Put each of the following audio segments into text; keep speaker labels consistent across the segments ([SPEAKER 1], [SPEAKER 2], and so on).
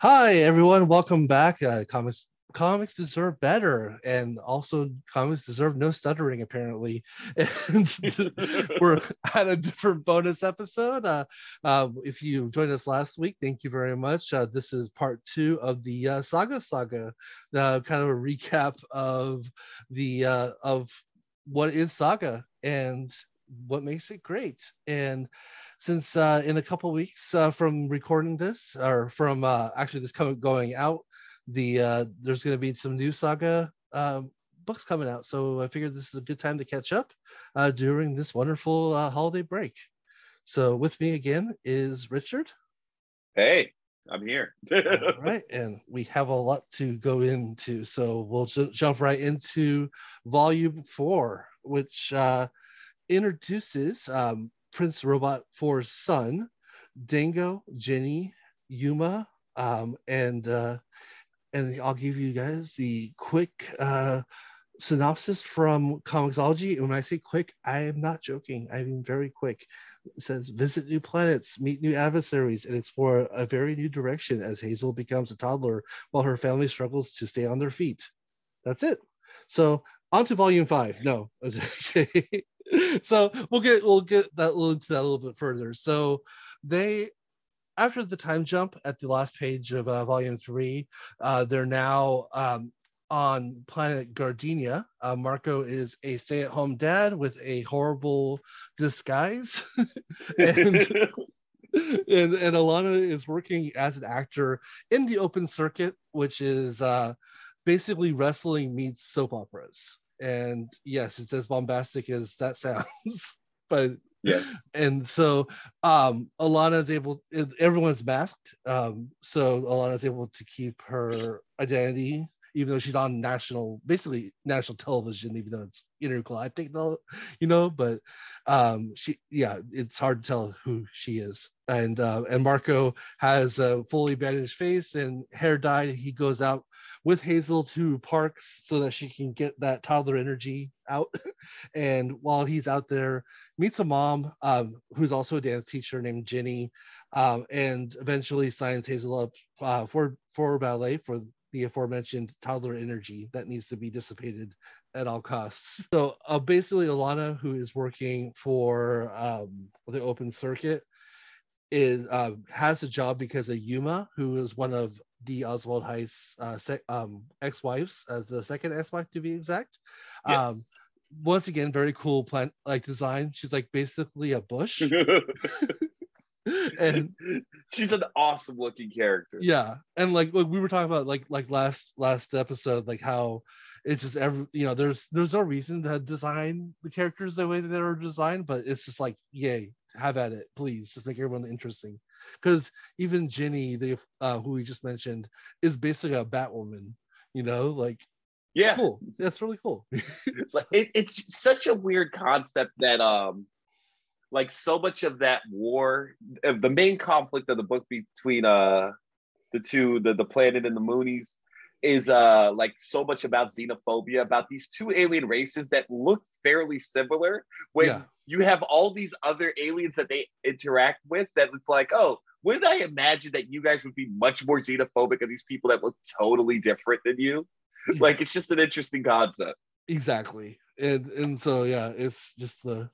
[SPEAKER 1] Hi, everyone. Welcome back. Uh, comics comics deserve better and also comics deserve no stuttering apparently and we're at a different bonus episode uh, uh, if you joined us last week thank you very much uh, this is part two of the uh, saga saga uh, kind of a recap of the uh, of what is saga and what makes it great. And since uh, in a couple weeks uh, from recording this, or from uh, actually this coming going out, the uh, there's going to be some new saga um, books coming out. So I figured this is a good time to catch up uh, during this wonderful uh, holiday break. So with me again is Richard.
[SPEAKER 2] Hey, I'm here.
[SPEAKER 1] Right, and we have a lot to go into, so we'll ju- jump right into volume four, which uh, introduces um, Prince Robot 4's son, Dango, Ginny, Yuma, um, and uh, and I'll give you guys the quick uh, synopsis from Comixology. And when I say quick, I am not joking. I mean very quick. It says visit new planets, meet new adversaries, and explore a very new direction as Hazel becomes a toddler while her family struggles to stay on their feet. That's it. So on to volume five. No. so we'll get we'll get that we'll into that a little bit further. So they after the time jump at the last page of uh, volume three, uh, they're now um, on planet Gardenia. Uh, Marco is a stay-at-home dad with a horrible disguise, and, and and Alana is working as an actor in the open circuit, which is uh, basically wrestling meets soap operas. And yes, it's as bombastic as that sounds, but
[SPEAKER 2] yeah.
[SPEAKER 1] And so um Alana is able everyone's masked. Um so Alana is able to keep her identity even though she's on national basically national television even though it's intergalactic you know but um she yeah it's hard to tell who she is. And uh and marco has a fully bandaged face and hair dyed. He goes out with hazel to parks so that she can get that toddler energy out. And while he's out there meets a mom um, who's also a dance teacher named ginny um, and eventually signs hazel up uh, for for ballet for the aforementioned toddler energy that needs to be dissipated at all costs. So uh, basically, Alana, who is working for um, the open circuit, is uh, has a job because of Yuma, who is one of the Oswald Heist uh, sec- um, ex-wives, as the second ex-wife to be exact. Yes. Um, once again, very cool plant like design. She's like basically a bush.
[SPEAKER 2] and she's an awesome looking character.
[SPEAKER 1] Yeah and like, like we were talking about like like last last episode like how it's just every you know there's there's no reason to design the characters the way that they're designed but it's just like yay have at it please just make everyone interesting. Because even ginny the uh who we just mentioned is basically a batwoman you know like
[SPEAKER 2] yeah.
[SPEAKER 1] cool that's really cool.
[SPEAKER 2] It, it's such a weird concept that um like so much of that war, of the main conflict of the book between uh the two, the the planet and the Moonies, is uh like so much about xenophobia, about these two alien races that look fairly similar. When yeah. you have all these other aliens that they interact with, that it's like, oh, wouldn't I imagine that you guys would be much more xenophobic of these people that look totally different than you? like it's just an interesting concept.
[SPEAKER 1] Exactly. And and so yeah, it's just the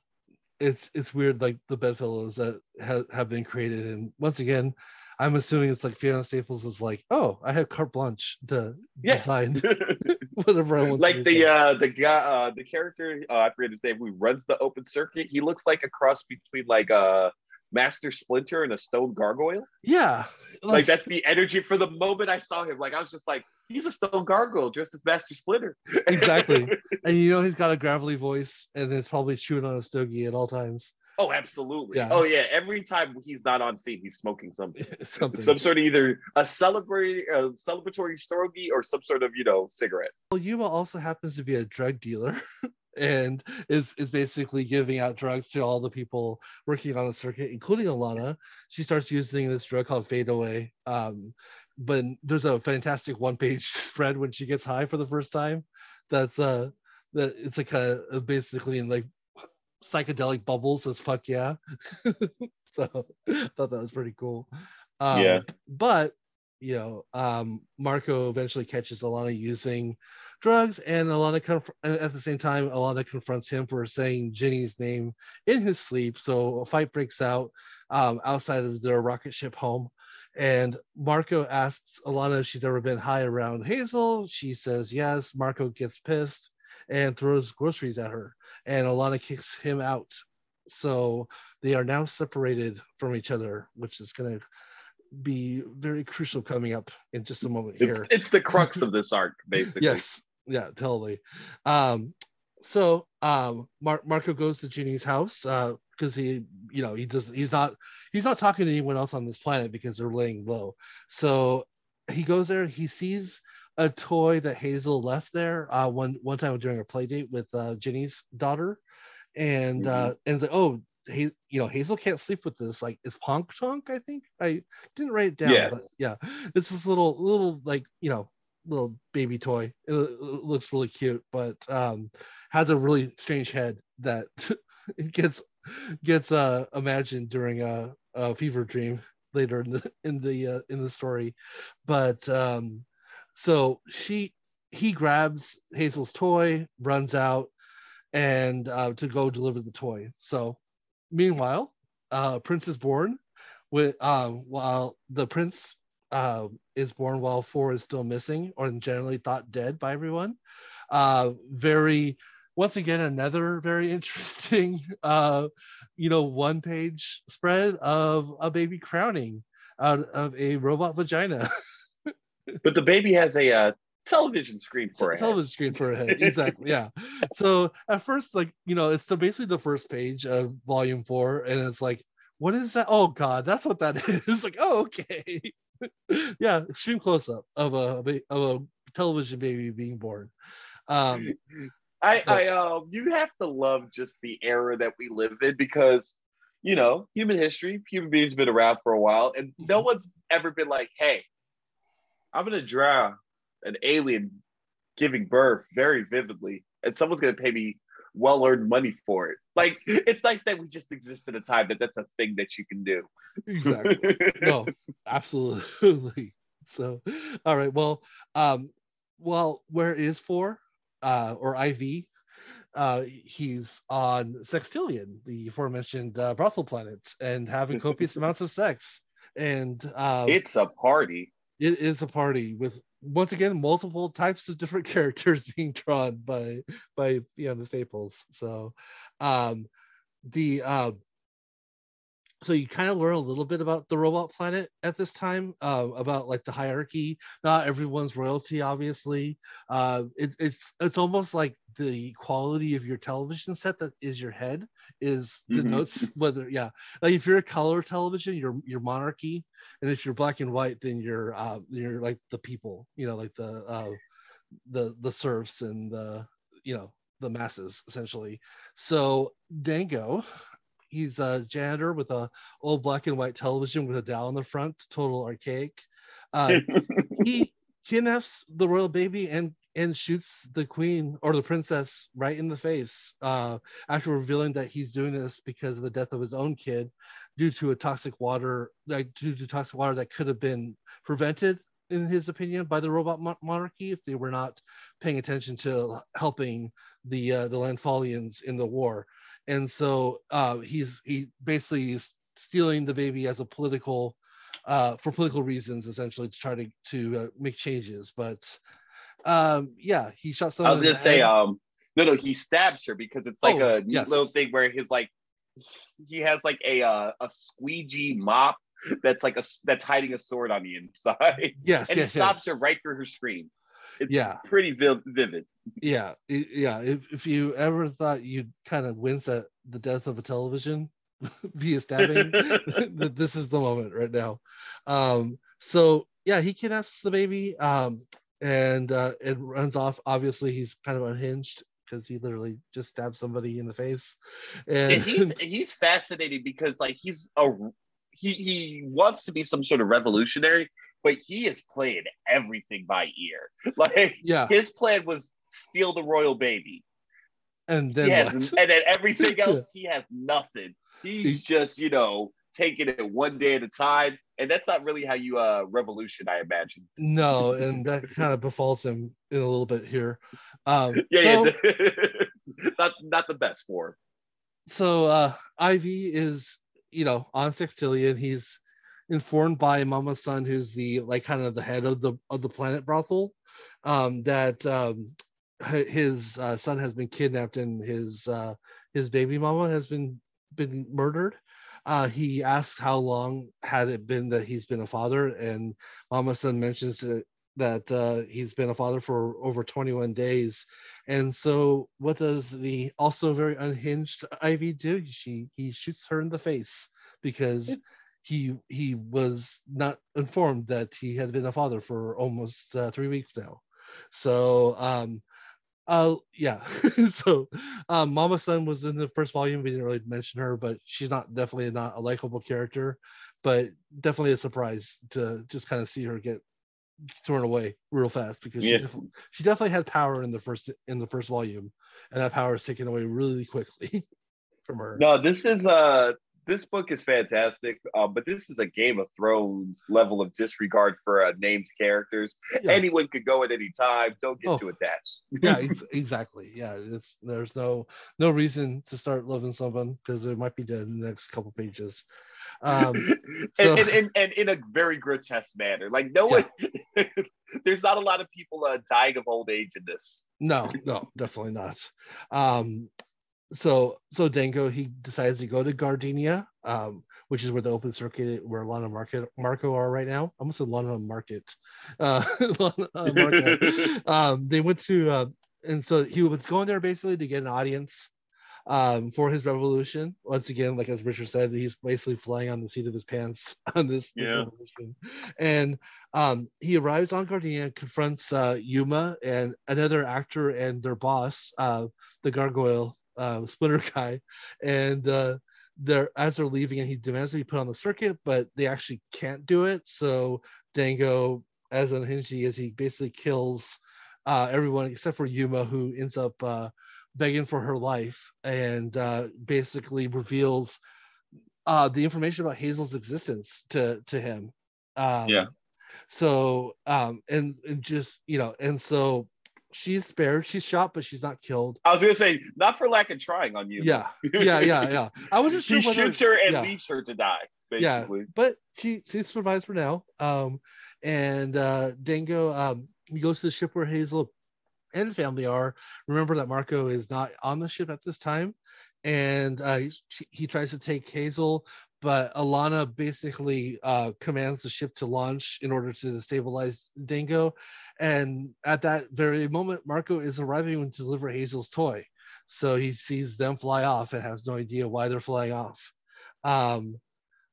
[SPEAKER 1] it's it's weird like the bedfellows that ha- have been created and once again i'm assuming it's like fiona staples is like oh i have carte blanche to yeah. design whatever i want
[SPEAKER 2] like the uh the guy uh the character uh, i forget his name who runs the open circuit he looks like a cross between like uh Master Splinter and a stone gargoyle.
[SPEAKER 1] Yeah.
[SPEAKER 2] Like, like, that's the energy for the moment I saw him. Like I was just like, he's a stone gargoyle dressed as Master Splinter.
[SPEAKER 1] exactly. And you know he's got a gravelly voice and it's probably chewing on a stogie at all times.
[SPEAKER 2] Oh, absolutely. Yeah. Oh, yeah. Every time he's not on scene, he's smoking something. something. Some sort of either a celebratory, a celebratory stogie or some sort of, you know, cigarette.
[SPEAKER 1] Well, Yuma also happens to be a drug dealer. and is is basically giving out drugs to all the people working on the circuit, including Alana. She starts using this drug called Fade Away. Um, but there's a fantastic one page spread when she gets high for the first time. That's uh that it's like a basically in like psychedelic bubbles as fuck yeah. so I thought that was pretty cool. Um,
[SPEAKER 2] Yeah.
[SPEAKER 1] But you know, um, Marco eventually catches Alana using drugs, and Alana conf- at the same time, Alana confronts him for saying Ginny's name in his sleep. So a fight breaks out um, outside of their rocket ship home. And Marco asks Alana if she's ever been high around Hazel. She says yes. Marco gets pissed and throws groceries at her, and Alana kicks him out. So they are now separated from each other, which is going to be very crucial coming up in just a moment here.
[SPEAKER 2] it's the crux of this arc, basically.
[SPEAKER 1] Yes, yeah, totally. Um, so um, Mar- Marco goes to Ginny's house because he, you know, he does. He's not. He's not talking to anyone else on this planet because they're laying low. So he goes there. He sees a toy that Hazel left there uh, one one time during a play date with uh, Ginny's daughter, and uh, and it's like, oh, he, you know, Hazel can't sleep with this. Like, is Ponk Chunk, I think. I didn't write it down,
[SPEAKER 2] Yes.
[SPEAKER 1] but yeah, it's this little little like you know little baby toy. It, it looks really cute, but um, has a really strange head that it gets gets uh imagined during a, a fever dream later in the in the uh, in the story. But um, so she he grabs Hazel's toy, runs out, and uh, to go deliver the toy. So meanwhile, uh, Prince is born with um, while the prince uh, is born while four is still missing or generally thought dead by everyone. Uh, very once again another very interesting uh, you know one page spread of a baby crowning out of a robot vagina
[SPEAKER 2] But the baby has a uh, television screen for a head.
[SPEAKER 1] television screen for a head. Exactly. Yeah. So at first like you know it's the basically the first page of volume four and it's like what is that? Oh god that's what that is. Like oh okay. Yeah extreme close-up of a of a, television baby being born. Um
[SPEAKER 2] I,
[SPEAKER 1] So-
[SPEAKER 2] I, um, you have to love just the era that we live in because, you know, human history, human beings have been around for a while, and no one's ever been like, "Hey, I'm gonna draw an alien giving birth very vividly, and someone's gonna pay me well-earned money for it." Like, it's nice that we just exist in a time that that's a thing that you can do.
[SPEAKER 1] exactly no absolutely so all right well um well where is four uh or iv uh he's on sextillion the aforementioned uh, brothel planet and having copious amounts of sex and um
[SPEAKER 2] it's a party.
[SPEAKER 1] it is a party with once again multiple types of different characters being drawn by by Fiona Staples. So um the uh so you kind of learn a little bit about the robot planet at this time uh, about like the hierarchy. Not everyone's royalty obviously. Uh it, it's it's almost like the quality of your television set that is your head is
[SPEAKER 2] Mhm.
[SPEAKER 1] denotes whether yeah. Like if you're a color television you're you're monarchy and if you're black and white then you're uh you're like the people you know like the uh the the serfs and the you know the masses essentially. So dango he's a janitor with a old black and white television with a dial on the front total archaic. Uh he kidnaps the royal baby and and shoots the queen or the princess right in the face uh, after revealing that he's doing this because of the death of his own kid due to a toxic water like due to toxic water that could have been prevented in his opinion by the robot monarchy if they were not paying attention to helping the uh, the landfallians in the war and so uh, he's he basically is stealing the baby as a political uh, for political reasons, essentially to try to to uh, make changes. But um, yeah, he shot someone.
[SPEAKER 2] I
[SPEAKER 1] was
[SPEAKER 2] gonna say,
[SPEAKER 1] head.
[SPEAKER 2] um, no, no, he stabs her because it's like
[SPEAKER 1] Oh,
[SPEAKER 2] a neat
[SPEAKER 1] yes.
[SPEAKER 2] little thing where he's like, he has like a uh, a squeegee mop that's like a that's hiding a sword on the inside,
[SPEAKER 1] yes,
[SPEAKER 2] and
[SPEAKER 1] yes,
[SPEAKER 2] he stops
[SPEAKER 1] yes.
[SPEAKER 2] her right through her screen. It's
[SPEAKER 1] Yeah.
[SPEAKER 2] pretty vi- vivid.
[SPEAKER 1] Yeah, yeah. If if you ever thought you'd kind of wince at the death of a television via stabbing, this is the moment right now. Um, so yeah, he kidnaps the baby, um, and uh, it runs off. Obviously, he's kind of unhinged because he literally just stabbed somebody in the face, and,
[SPEAKER 2] And he's he's fascinating because like he's a he he wants to be some sort of revolutionary, but he is playing everything by ear. Like
[SPEAKER 1] yeah,
[SPEAKER 2] his plan was steal the royal baby,
[SPEAKER 1] And then
[SPEAKER 2] he has, and then everything else, he has nothing. He's just, you know, taking it one day at a time. And that's not really how you uh revolution, I imagine.
[SPEAKER 1] No, and that kind of befalls him in a little bit here. Um,
[SPEAKER 2] Yeah,
[SPEAKER 1] so,
[SPEAKER 2] yeah. not not the best for him.
[SPEAKER 1] so uh, Ivy is, you know, on Sextillion. He's informed by Mama Sun, who's the like kind of the head of the of the planet brothel, um, that um, his uh, son has been kidnapped and his uh, his baby mama has been been murdered. Uh, he asks how long had it been that he's been a father, and Mama Sun mentions that that uh, he's been a father for over 21 days. And so, what does the also very unhinged Ivy do? She he shoots her in the face because he he was not informed that he had been a father for almost uh, three weeks now. So um uh yeah so um mama son was in the first volume we didn't really mention her but she's not definitely not a likable character but definitely a surprise to just kind of see her get thrown away real fast because
[SPEAKER 2] Yeah.
[SPEAKER 1] she, definitely, she definitely had power in the first in the first volume and that power is taken away really quickly from her
[SPEAKER 2] No, this is uh this book is fantastic, uh, but this is a Game of Thrones level of disregard for uh, named characters.
[SPEAKER 1] Yeah.
[SPEAKER 2] Anyone could go at any time. Don't get
[SPEAKER 1] Oh.
[SPEAKER 2] too attached.
[SPEAKER 1] yeah ex- exactly yeah it's there's no no reason to start loving someone because they might be dead in the next couple pages um so-
[SPEAKER 2] and, and, and, and in a very grotesque manner. Like no one, there's not a lot of people uh, dying of old age in this.
[SPEAKER 1] no no definitely not um so so dango he decides to go to gardenia um which is where the open circuit where lana market marco are right now. I almost said lana market. Uh, Lana, uh, Marco. um they went to uh and so he was going there basically to get an audience um for his revolution. Once again like as richard said he's basically flying on the seat of his pants on this, this revolution. And um he arrives on gardenia confronts uh yuma and another actor and their boss uh the gargoyle uh splinter guy and uh they're as they're leaving and he demands to be put on the circuit but they actually can't do it so dango as unhinged he is he basically kills uh everyone except for yuma who ends up uh begging for her life and uh basically reveals uh the information about hazel's existence to to him um
[SPEAKER 2] Yeah.
[SPEAKER 1] so um and, and just you know and so she's spared she's shot but she's not killed
[SPEAKER 2] I was gonna say not for lack of trying on you.
[SPEAKER 1] yeah yeah yeah yeah i wasn't sure
[SPEAKER 2] he
[SPEAKER 1] whether,
[SPEAKER 2] shoots her and
[SPEAKER 1] yeah.
[SPEAKER 2] leaves her to die.
[SPEAKER 1] Yeah. But she she survives for now um and uh dango um he goes to the ship where hazel and family are remember that marco is not on the ship at this time and uh he, she, he tries to take hazel but alana basically uh commands the ship to launch in order to stabilize dango and at that very moment marco is arriving to deliver hazel's toy. So he sees them fly off and has no idea why they're flying off. Um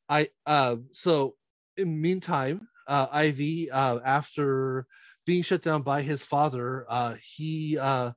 [SPEAKER 1] I uh so in the meantime, uh Ivy uh after being shut down by his father, uh he uh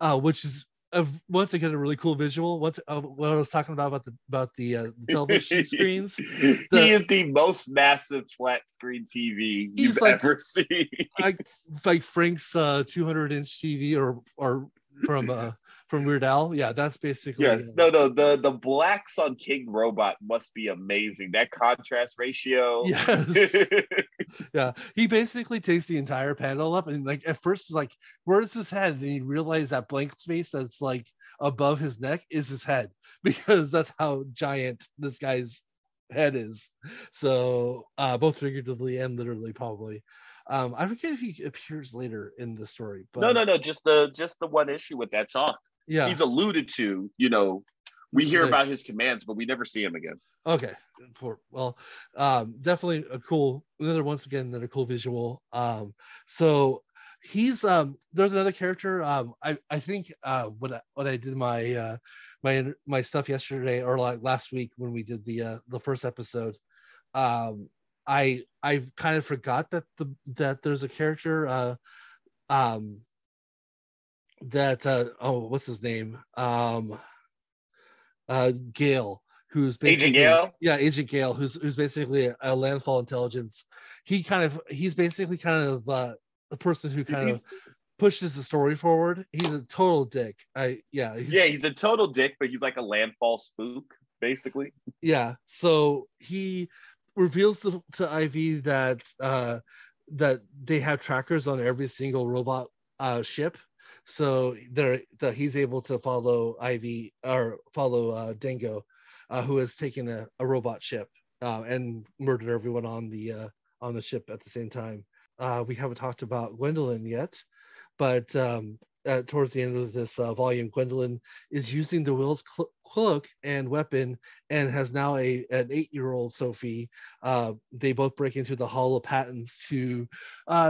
[SPEAKER 1] uh which is uh, once again a really cool visual. Once uh, what I was talking about about the about the, uh, the television screens,
[SPEAKER 2] he is the most massive flat screen TV
[SPEAKER 1] He's
[SPEAKER 2] you've
[SPEAKER 1] like-
[SPEAKER 2] ever seen.
[SPEAKER 1] like like Frank's uh 200 inch TV or or from uh from Weird Al. Yeah, that's basically
[SPEAKER 2] yes, no, no. The the blacks on King Robot must be amazing. That contrast ratio.
[SPEAKER 1] Yes. yeah he basically takes the entire panel up and like at first like where's his head and you realize that blank space that's like above his neck is his head because that's how giant this guy's head is so uh both figuratively and literally probably um i forget if he appears later in the story but
[SPEAKER 2] no, no, no. Just the just the one issue with that talk.
[SPEAKER 1] yeah
[SPEAKER 2] He's alluded to. You know, we hear about his commands, but we never see him again.
[SPEAKER 1] Okay. Well, um, definitely a cool, another once again, another cool visual. Um, so he's um there's another character. Um, I I think uh what I, what I did my uh my my stuff yesterday or like last week when we did the uh the first episode. Um, I I kind of forgot that the that there's a character uh um that uh oh what's his name um uh Gale who's basically
[SPEAKER 2] Agent Gale.
[SPEAKER 1] yeah agent gale who's who's basically a, a landfall intelligence he kind of he's basically kind of uh a person who kind of pushes the story forward. He's a total dick. I yeah.
[SPEAKER 2] He's, yeah, he's a total dick, but he's like a landfall spook, basically.
[SPEAKER 1] Yeah. So he reveals to, to Ivy that uh that they have trackers on every single robot uh ship. So they're that he's able to follow Ivy or follow uh Dango, uh, who has taken a, a robot ship uh, and murdered everyone on the uh on the ship at the same time. Uh, we haven't talked about Gwendolyn yet, but um, uh, towards the end of this volume, Gwendolyn is using the Will's cl- cloak and weapon, and has now a an eight year old Sophie. They both break into the Hall of Patents to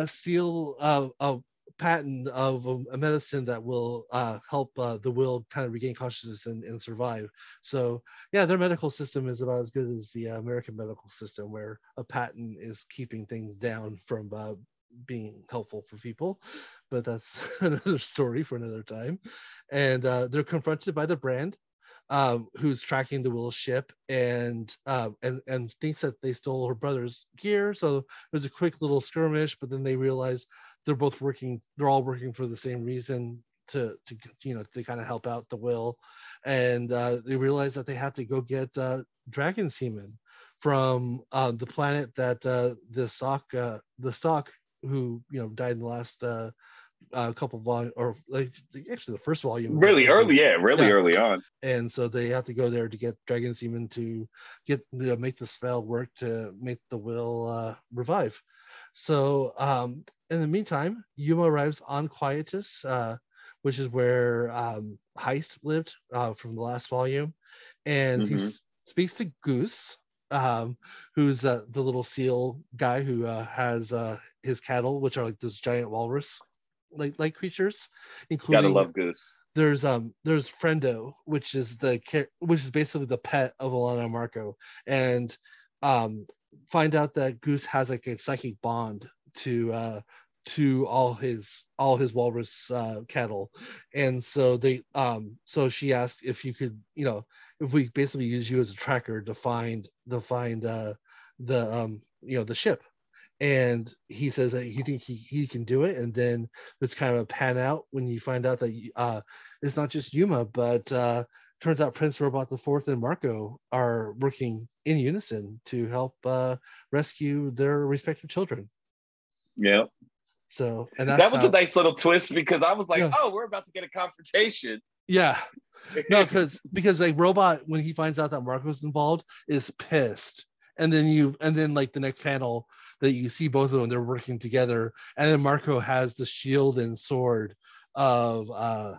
[SPEAKER 1] steal a patent of a, medicine that will uh, help uh, the will kind of regain consciousness and, and, survive. So yeah, their medical system is about as good as the American medical system, where a patent is keeping things down from uh, being helpful for people. But that's another story for another time. And uh, they're confronted by the brand, um, who's tracking the Will ship and uh, and and thinks that they stole her brother's gear. So there's a quick little skirmish, but then they realize they're both working. They're all working for the same reason to to you know to kind of help out the Will, and uh, they realize that they have to go get uh, dragon semen from uh, the planet that uh, the sock uh, the Stalk who you know died in the last uh, a couple volume or like actually the first volume
[SPEAKER 2] really early yeah really yeah. early on
[SPEAKER 1] and so they have to go there to get dragon semen to get you know, make the spell work to make the will uh, revive so um in the meantime yuma arrives on quietus uh which is where um heist lived uh from the last volume and mm-hmm. he speaks to goose um who's uh, the little seal guy who uh, has uh his cattle which are like this giant walrus like like creatures, including
[SPEAKER 2] gotta love Goose.
[SPEAKER 1] There's um there's Friendo, which is the which is basically the pet of Alana Marco, and um find out that Goose has like a psychic bond to uh to all his all his walrus uh, cattle. And so they um so she asked if you could you know if we basically use you as a tracker to find to find uh the um you know the ship. And he says that he thinks he, he can do it. And then it's kind of a pan out when you find out that uh, it's not just yuma but uh, turns out prince robot the fourth and marco are working in unison to help uh, rescue their respective children.
[SPEAKER 2] Yeah
[SPEAKER 1] so
[SPEAKER 2] and that was how, a nice little twist because i was like yeah. oh we're about to get a confrontation.
[SPEAKER 1] Yeah. No because because like robot when he finds out that marco's involved is pissed. And then you and then like the next panel that you see both of them they're working together. And then marco has the shield and sword of uh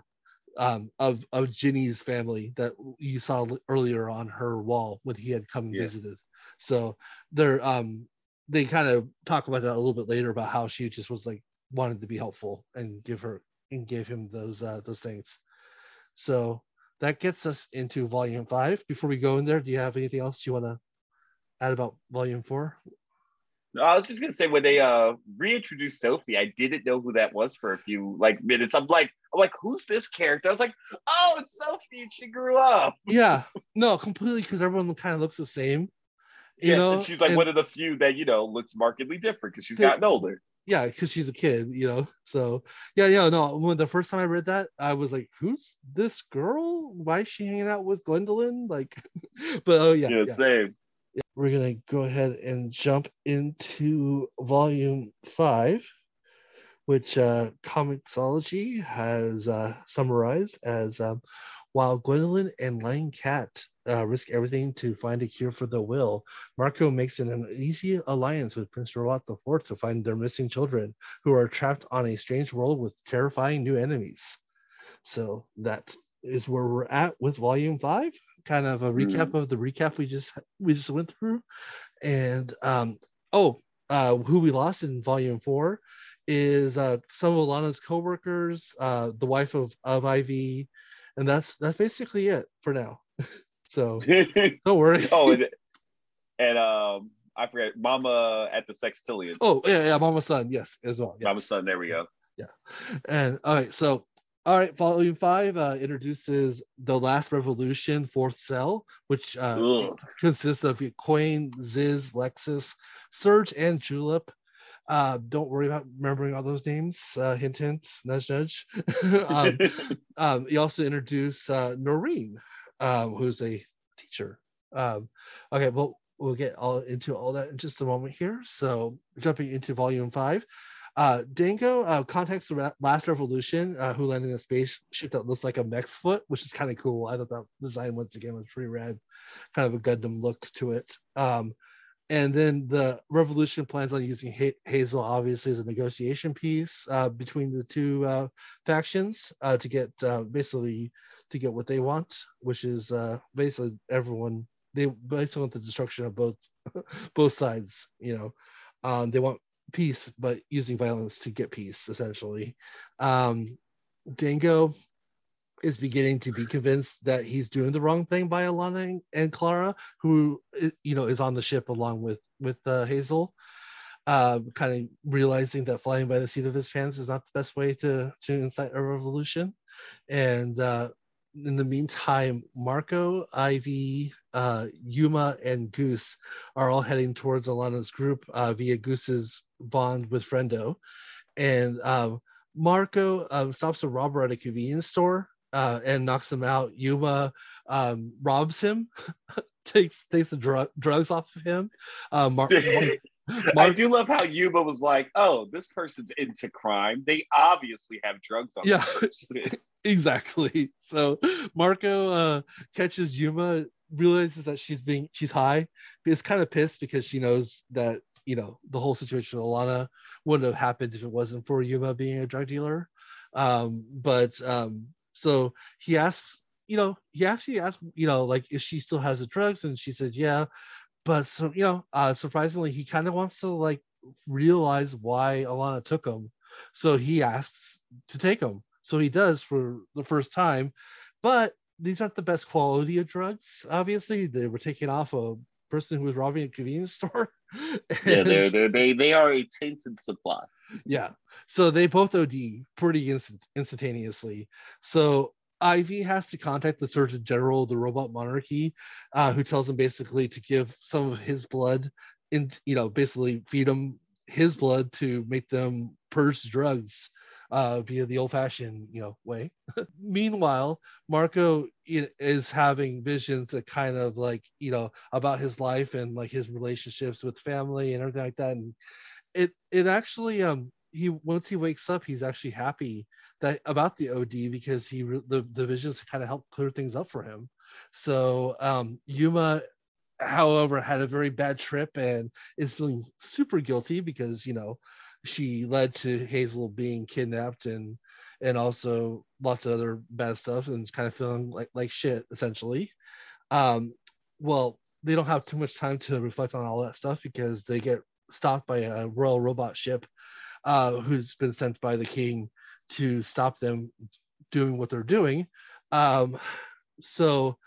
[SPEAKER 1] um of of ginny's family that you saw earlier on her wall when he had come and yeah. visited so they're um they kind of talk about that a little bit later about how she just was like wanted to be helpful and give her and gave him those uh those things so that gets us into volume five before we go in there do you have anything else you want to add about volume four
[SPEAKER 2] no, I was just gonna say when they uh reintroduced Sophie, I didn't know who that was for a few like minutes. I'm like, I'm like, who's this character? I was like, oh, it's Sophie, she grew up.
[SPEAKER 1] Yeah, no, completely because everyone kind of looks the same. You know,
[SPEAKER 2] she's like and one of the few that you know looks markedly different because she's gotten older.
[SPEAKER 1] Yeah, because she's a kid, you know. So yeah, yeah, no. When the first time I read that, I was like, "Who's this girl? Why is she hanging out with Gwendolyn?" Like, but oh yeah,
[SPEAKER 2] yeah, yeah. same
[SPEAKER 1] we're going to go ahead and jump into volume five, which uh, Comixology has uh, summarized as um, while Gwendolyn and Lying Cat uh, risk everything to find a cure for the will, Marco makes an uneasy alliance with Prince Robot IV to find their missing children who are trapped on a strange world with terrifying new enemies. So that is where we're at with volume five kind of a recap mm-hmm. of the recap we just we just went through and um oh uh who we lost in volume four is uh some of alana's co-workers uh the wife of of ivy and that's that's basically it for now. So don't worry.
[SPEAKER 2] Oh and, and um i forget mama at the sextillion.
[SPEAKER 1] Oh yeah yeah mama son yes as well yes.
[SPEAKER 2] mama son there we go.
[SPEAKER 1] yeah. And all right so all right, volume five uh, introduces the last revolution, fourth cell, which uh, consists of Quain, Ziz, Lexus, Surge, and Julep. Uh, don't worry about remembering all those names. Uh, hint, hint, nudge, nudge. um, um, you also introduce uh, Noreen, um, who's a teacher. Um, okay, well, we'll get all into all that in just a moment here. So, jumping into volume five, uh, Dango uh, contacts the last revolution, uh, who landed in a spaceship that looks like a mech's foot, which is kind of cool. I thought that design once again was pretty rad, kind of a Gundam look to it. Um, and then the revolution plans on using Hazel obviously as a negotiation piece uh, between the two uh, factions uh, to get uh, basically to get what they want, which is uh, basically everyone they basically want the destruction of both both sides. You know, um, they want peace, but using violence to get peace, essentially. Um, Dango is beginning to be convinced that he's doing the wrong thing by Alana and Clara, who you know is on the ship along with with uh, Hazel. Uh, kind of realizing that flying by the seat of his pants is not the best way to to incite a revolution, and uh, in the meantime, Marco, Ivy, uh, Yuma, and Goose are all heading towards Alana's group uh, via Goose's bond with Friendo. And um, Marco um, stops a robber at a convenience store uh, and knocks him out. Yuma um, robs him, takes takes the drug, drugs off of him. Uh,
[SPEAKER 2] Mark- I do love how Yuma was like, "Oh, this person's into crime. They obviously have drugs on."
[SPEAKER 1] Yeah, exactly. So Marco uh, catches Yuma, realizes that she's being she's high. Is kind of pissed because she knows that you know the whole situation with Alana wouldn't have happened if it wasn't for Yuma being a drug dealer. Um, but um, so he asks, you know, he actually asks, you know, like if she still has the drugs, and she says, yeah. But so you know, uh, surprisingly, he kind of wants to like realize why Alana took him. So he asks to take him. So he does for the first time, but these aren't the best quality of drugs. Obviously, they were taken off a person who was robbing a convenience store.
[SPEAKER 2] yeah, they're, they're, they they are a tainted supply.
[SPEAKER 1] Yeah, so they both OD pretty instant, instantaneously. So Ivy has to contact the Surgeon General of the Robot Monarchy, uh, who tells him basically to give some of his blood, and you know, basically feed him his blood to make them purge drugs uh, via the old-fashioned, you know, way. Meanwhile, Marco is having visions that kind of like, you know, about his life and like his relationships with family and everything like that. And it it actually um he once he wakes up, he's actually happy that about the OD because he the the visions kind of help clear things up for him. So um Yuma however had a very bad trip and is feeling super guilty because you know she led to Hazel being kidnapped and and also lots of other bad stuff and kind of feeling like like shit essentially. Um, well, they don't have too much time to reflect on all that stuff because they get stopped by a royal robot ship uh, who's been sent by the king to stop them doing what they're doing. Um, so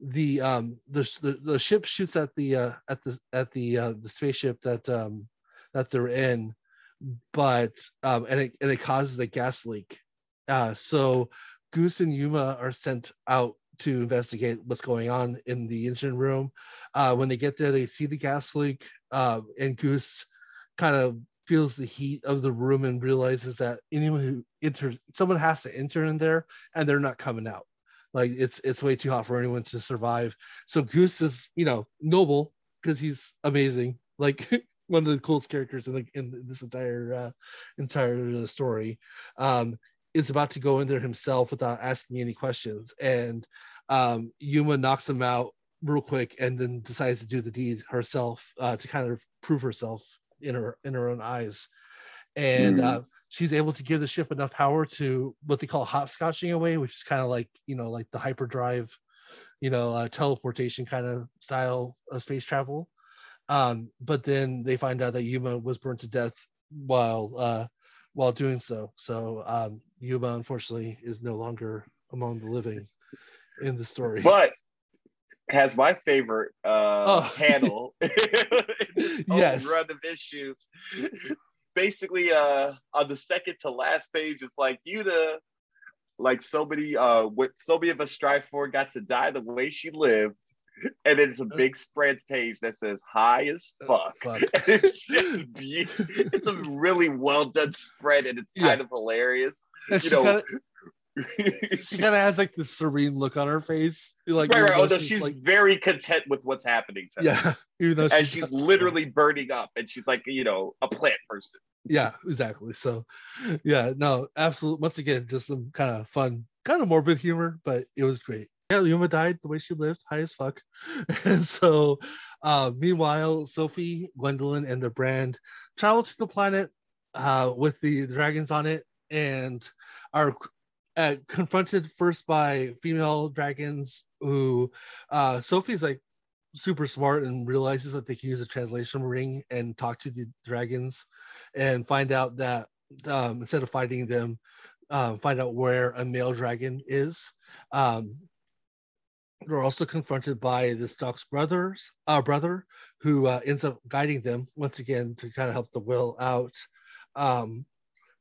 [SPEAKER 1] the um the, the, the ship shoots at the uh, at the at the uh, the spaceship that um that they're in but um, and it and it causes a gas leak. Uh, so Goose and Yuma are sent out to investigate what's going on in the engine room. Uh, when they get there, they see the gas leak, uh, and Goose kind of feels the heat of the room and realizes that anyone who enters, someone has to enter in there, and they're not coming out. Like it's it's way too hot for anyone to survive. So Goose is you know noble because he's amazing. Like one of the coolest characters in the in this entire uh, entire story. Um, is about to go in there himself without asking any questions, and um, Yuma knocks him out real quick, and then decides to do the deed herself uh, to kind of prove herself in her in her own eyes. And mm. uh, she's able to give the ship enough power to what they call hopscotching away, which is kind of like you know like the hyperdrive, you know, uh, teleportation kind of style of space travel. Um, but then they find out that Yuma was burned to death while uh, while doing so. So um, Yuma, unfortunately, is no longer among the living in the story.
[SPEAKER 2] But has my favorite uh, oh. panel.
[SPEAKER 1] yes,
[SPEAKER 2] run of issues. Basically, uh, on the second to last page, it's like you the like so many uh what so many of us strive for got to die the way she lived and it's a big spread page that says "high as
[SPEAKER 1] Uh,
[SPEAKER 2] fuck."
[SPEAKER 1] fuck.
[SPEAKER 2] it's just beautiful. It's a really well done spread, and it's kind of hilarious.
[SPEAKER 1] And
[SPEAKER 2] You
[SPEAKER 1] she
[SPEAKER 2] know,
[SPEAKER 1] kind of she kind of has like this serene look on her face, like
[SPEAKER 2] right, right. Oh
[SPEAKER 1] though
[SPEAKER 2] she's
[SPEAKER 1] like
[SPEAKER 2] very content with what's happening to her.
[SPEAKER 1] yeah, even though
[SPEAKER 2] and she's literally burning up, and she's like, you know, a plant person.
[SPEAKER 1] yeah, exactly. So yeah, no, absolutely. Once again, just some kind of fun, kind of morbid humor, but it was great. Yeah, Yuma died the way she lived, high as fuck. and so, uh, meanwhile, Sophie, Gwendolyn, and the brand travel to the planet uh, with the dragons on it and are uh, confronted first by female dragons who uh, Sophie's like super smart and realizes that they can use a translation ring and talk to the dragons and find out that um, instead of fighting them, um, find out where a male dragon is. Um, they're also confronted by the Stalk's brothers, uh, brother, who uh, ends up guiding them once again to kind of help the will out. Um,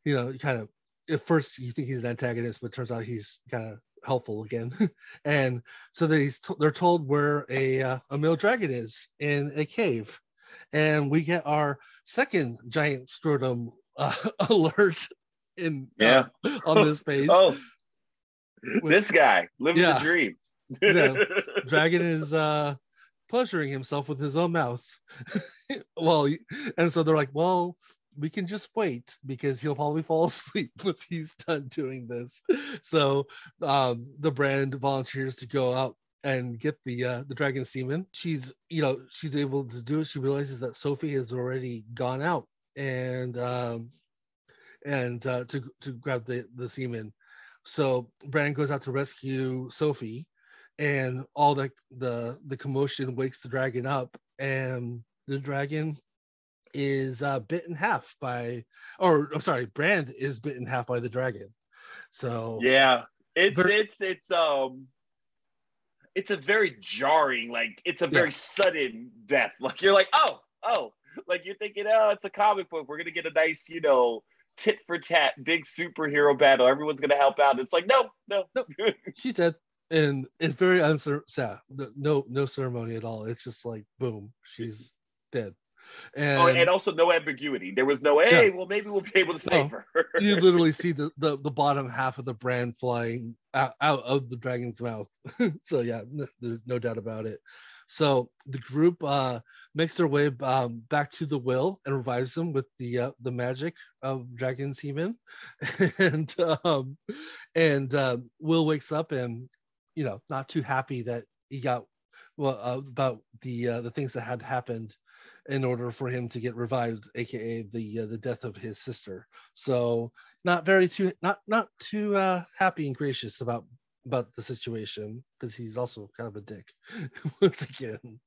[SPEAKER 1] you know, kind of at first you think he's an antagonist, but turns out he's kind of helpful again. and so they they're told where a uh, a male dragon is in a cave, and we get our second giant scrotum uh, alert in uh, on this page.
[SPEAKER 2] Oh,
[SPEAKER 1] With-
[SPEAKER 2] this guy living
[SPEAKER 1] Yeah.
[SPEAKER 2] the dream.
[SPEAKER 1] Yeah. dragon is uh pleasuring himself with his own mouth. Well and so they're like well we can just wait because he'll probably fall asleep once he's done doing this. So um the brand volunteers to go out and get the uh the dragon semen. She's you know she's able to do it. She realizes that sophie has already gone out and um and uh to to grab the the semen. So brand goes out to rescue sophie and all the the the commotion wakes the dragon up and the dragon is uh bit in half by or i'm sorry brand is bit in half by the dragon so
[SPEAKER 2] Yeah, it's
[SPEAKER 1] Ver-
[SPEAKER 2] it's it's um, it's a very jarring, like it's a very sudden death. Like you're like, oh, oh, like you're thinking, oh, it's a comic book. We're gonna get a nice, you know, tit for tat, big superhero battle. Everyone's gonna help out. It's like, no, no, oh, and also no ambiguity. There was no, hey, well, maybe we'll be able to save her.
[SPEAKER 1] you literally see the, the the bottom half of the brand flying out, out of the dragon's mouth. So yeah no, there's no doubt about it. So the group uh makes their way um, back to the will and revives them with the uh, the magic of dragon semen and um and um will wakes up and you know not too happy that he got well uh, about the uh, the things that had happened in order for him to get revived aka the uh, the death of his sister. So not very too not not too uh happy and gracious about about the situation because he's also kind of a dick once again.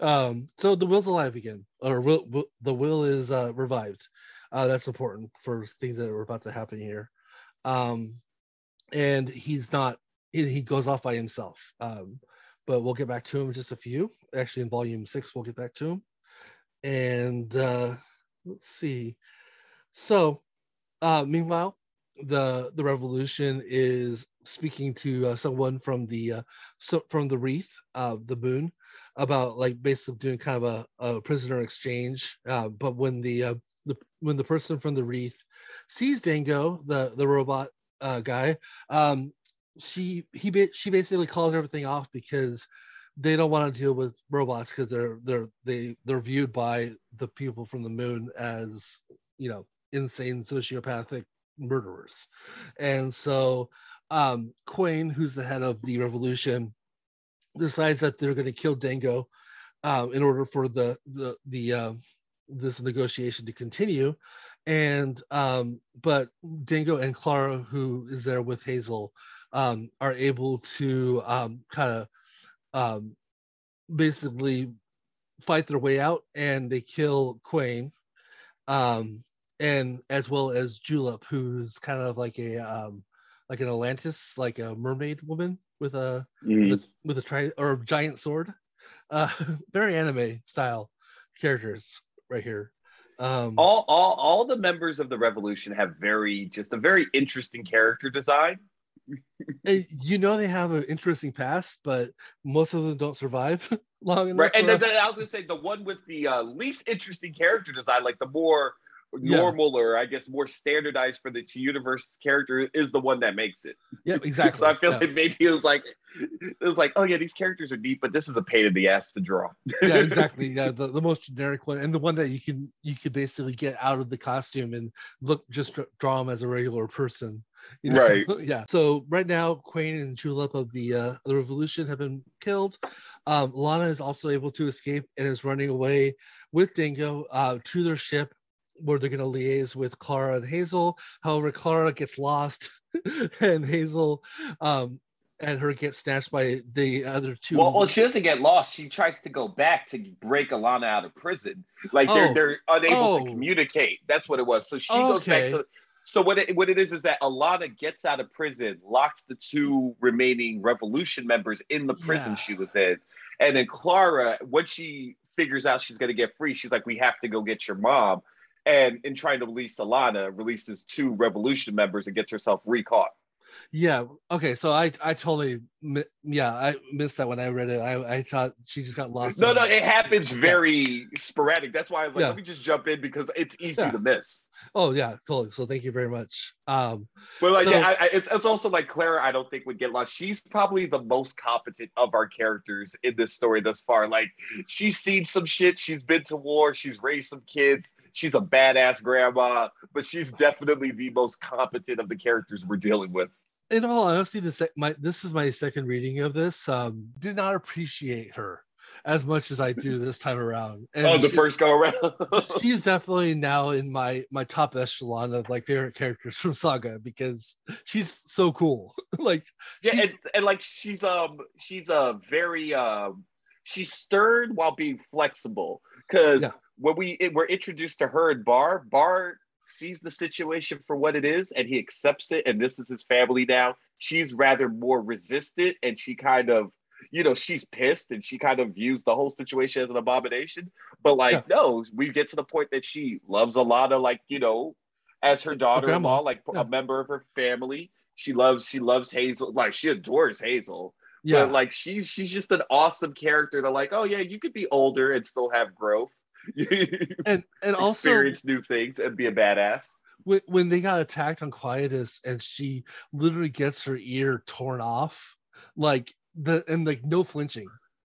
[SPEAKER 1] Um so the will's alive again or will, will the will is uh revived. Uh that's important for things that are about to happen here. Um and he's not he, goes off by himself. Um but we'll get back to him just a few. Actually in volume six we'll get back to him. And uh let's see. So uh meanwhile the the revolution is speaking to uh, someone from the uh so from the wreath uh the moon about like basically doing kind of a, a prisoner exchange. Uh but when the uh the when the person from the wreath sees dango the the robot uh guy um she he she basically calls everything off because they don't want to deal with robots because they're they're they they're viewed by the people from the moon as you know insane sociopathic murderers. And so um quain who's the head of the revolution decides that they're going to kill dango um, in order for the the the uh, this negotiation to continue. And um but dango and clara who is there with hazel um are able to um kind of um basically fight their way out and they kill quain um and as well as julep who's kind of like a um like an atlantis like a mermaid woman with a
[SPEAKER 2] Mhm.
[SPEAKER 1] with a, with a tri or a giant sword uh very anime style characters right here um
[SPEAKER 2] all, all, all the members of the revolution have very, just a very interesting character design.
[SPEAKER 1] you know they have an interesting past, but most of them don't survive long enough.
[SPEAKER 2] Right, and then, then I was gonna say the one with the uh, least interesting character design, like the more
[SPEAKER 1] Yeah.
[SPEAKER 2] normal or I guess more standardized for the universe character, is the one that makes it.
[SPEAKER 1] yeah, exactly.
[SPEAKER 2] So I feel
[SPEAKER 1] yeah.
[SPEAKER 2] like maybe it was like it was like, oh yeah, these characters are neat, but this is a pain in the ass to draw.
[SPEAKER 1] yeah, exactly. Yeah, the, the most generic one, and the one that you can you could basically get out of the costume and look just draw them as a regular person. you know?
[SPEAKER 2] Right.
[SPEAKER 1] yeah. So right now, Quain and Julep of the uh, the Revolution have been killed. Um, Lana is also able to escape and is running away with Dingo uh, to their ship. Where they're going to liaise with Clara and Hazel. However, Clara gets lost, and Hazel um, and her get snatched by the other two.
[SPEAKER 2] Well, well, she doesn't get lost. She tries to go back to break Alana out of prison. Like they're
[SPEAKER 1] Oh.
[SPEAKER 2] they're unable
[SPEAKER 1] Oh.
[SPEAKER 2] to communicate. That's what it was. So she goes back to. So what it what it is is that Alana gets out of prison, locks the two remaining revolution members in the prison
[SPEAKER 1] Yeah.
[SPEAKER 2] she was in, and then Clara, when she figures out she's gonna get free, she's like, "We have to go get your mom." And in trying to release Alana, releases two revolution members and gets herself recaught.
[SPEAKER 1] Yeah. Okay. So I I totally yeah I missed that when I read it. I I thought she just got lost.
[SPEAKER 2] No, no, it happens very sporadic. That's why I was like,
[SPEAKER 1] Yeah.
[SPEAKER 2] let me just jump in because it's easy
[SPEAKER 1] Yeah.
[SPEAKER 2] to miss.
[SPEAKER 1] Oh yeah, totally. So thank you very much. Um.
[SPEAKER 2] But like,
[SPEAKER 1] So-
[SPEAKER 2] yeah, I, I, it's, it's also like Clara. I don't think would get lost. She's probably the most competent of our characters in this story thus far. Like, she's seen some shit. She's been to war. She's raised some kids. She's a badass grandma, but she's definitely the most competent of the characters we're dealing with.
[SPEAKER 1] In all honesty, this my this is my second reading of this. Um, did not appreciate her as much as I do this time around. And
[SPEAKER 2] oh, the first go around.
[SPEAKER 1] she's definitely now in my my top echelon of like favorite characters from Saga because she's so cool. like
[SPEAKER 2] Yeah, and, and like she's um she's a very um she's stern while being flexible because
[SPEAKER 1] Yeah.
[SPEAKER 2] when we it, we're introduced to her and Bar, Bar sees the situation for what it is and he accepts it and this is his family now. She's rather more resistant and she kind of you know she's pissed and she kind of views the whole situation as an abomination. But like
[SPEAKER 1] Yeah.
[SPEAKER 2] no, we get to the point that she loves Alana like you know as her daughter-in-law, like
[SPEAKER 1] Yeah.
[SPEAKER 2] a member of her family. She loves she loves Hazel, like she adores Hazel.
[SPEAKER 1] Yeah,
[SPEAKER 2] But like she's she's just an awesome character to like, oh yeah, you could be older and still have growth.
[SPEAKER 1] and and also
[SPEAKER 2] experience new things and be a badass.
[SPEAKER 1] when, when they got attacked on quietus and she literally gets her ear torn off like the and like no flinching